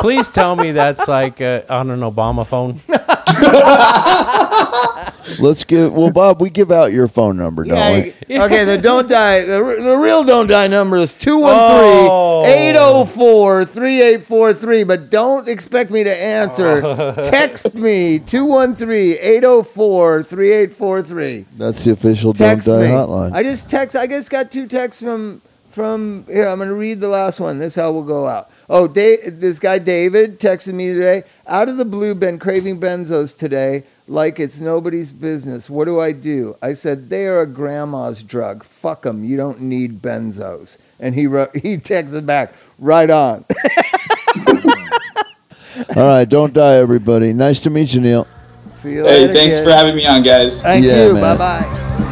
Please tell me that's like uh, on an Obama phone. [LAUGHS] Let's give. Well, Bob, we give out your phone number, don't Yeah, we? you- okay, the don't die, the, the real don't die number is Oh. 213-804-3843, but don't expect me to answer. [LAUGHS] Text me 213-804-3843. That's the official Text Don't Die me. hotline. I just text I just got two texts from from here, I'm going to read the last one. This is how we'll go out. Oh, Da- this guy David texted me today. Out of the blue, been craving benzos today like it's nobody's business. What do I do? I said, they are a grandma's drug. Fuck them. You don't need benzos. And he wrote, [LAUGHS] he texted back, right on. [LAUGHS] All right, don't die, everybody. Nice to meet you, Neil. See you Hey, later. thanks kid. for having me on, guys. Thank Yeah, you. Bye bye.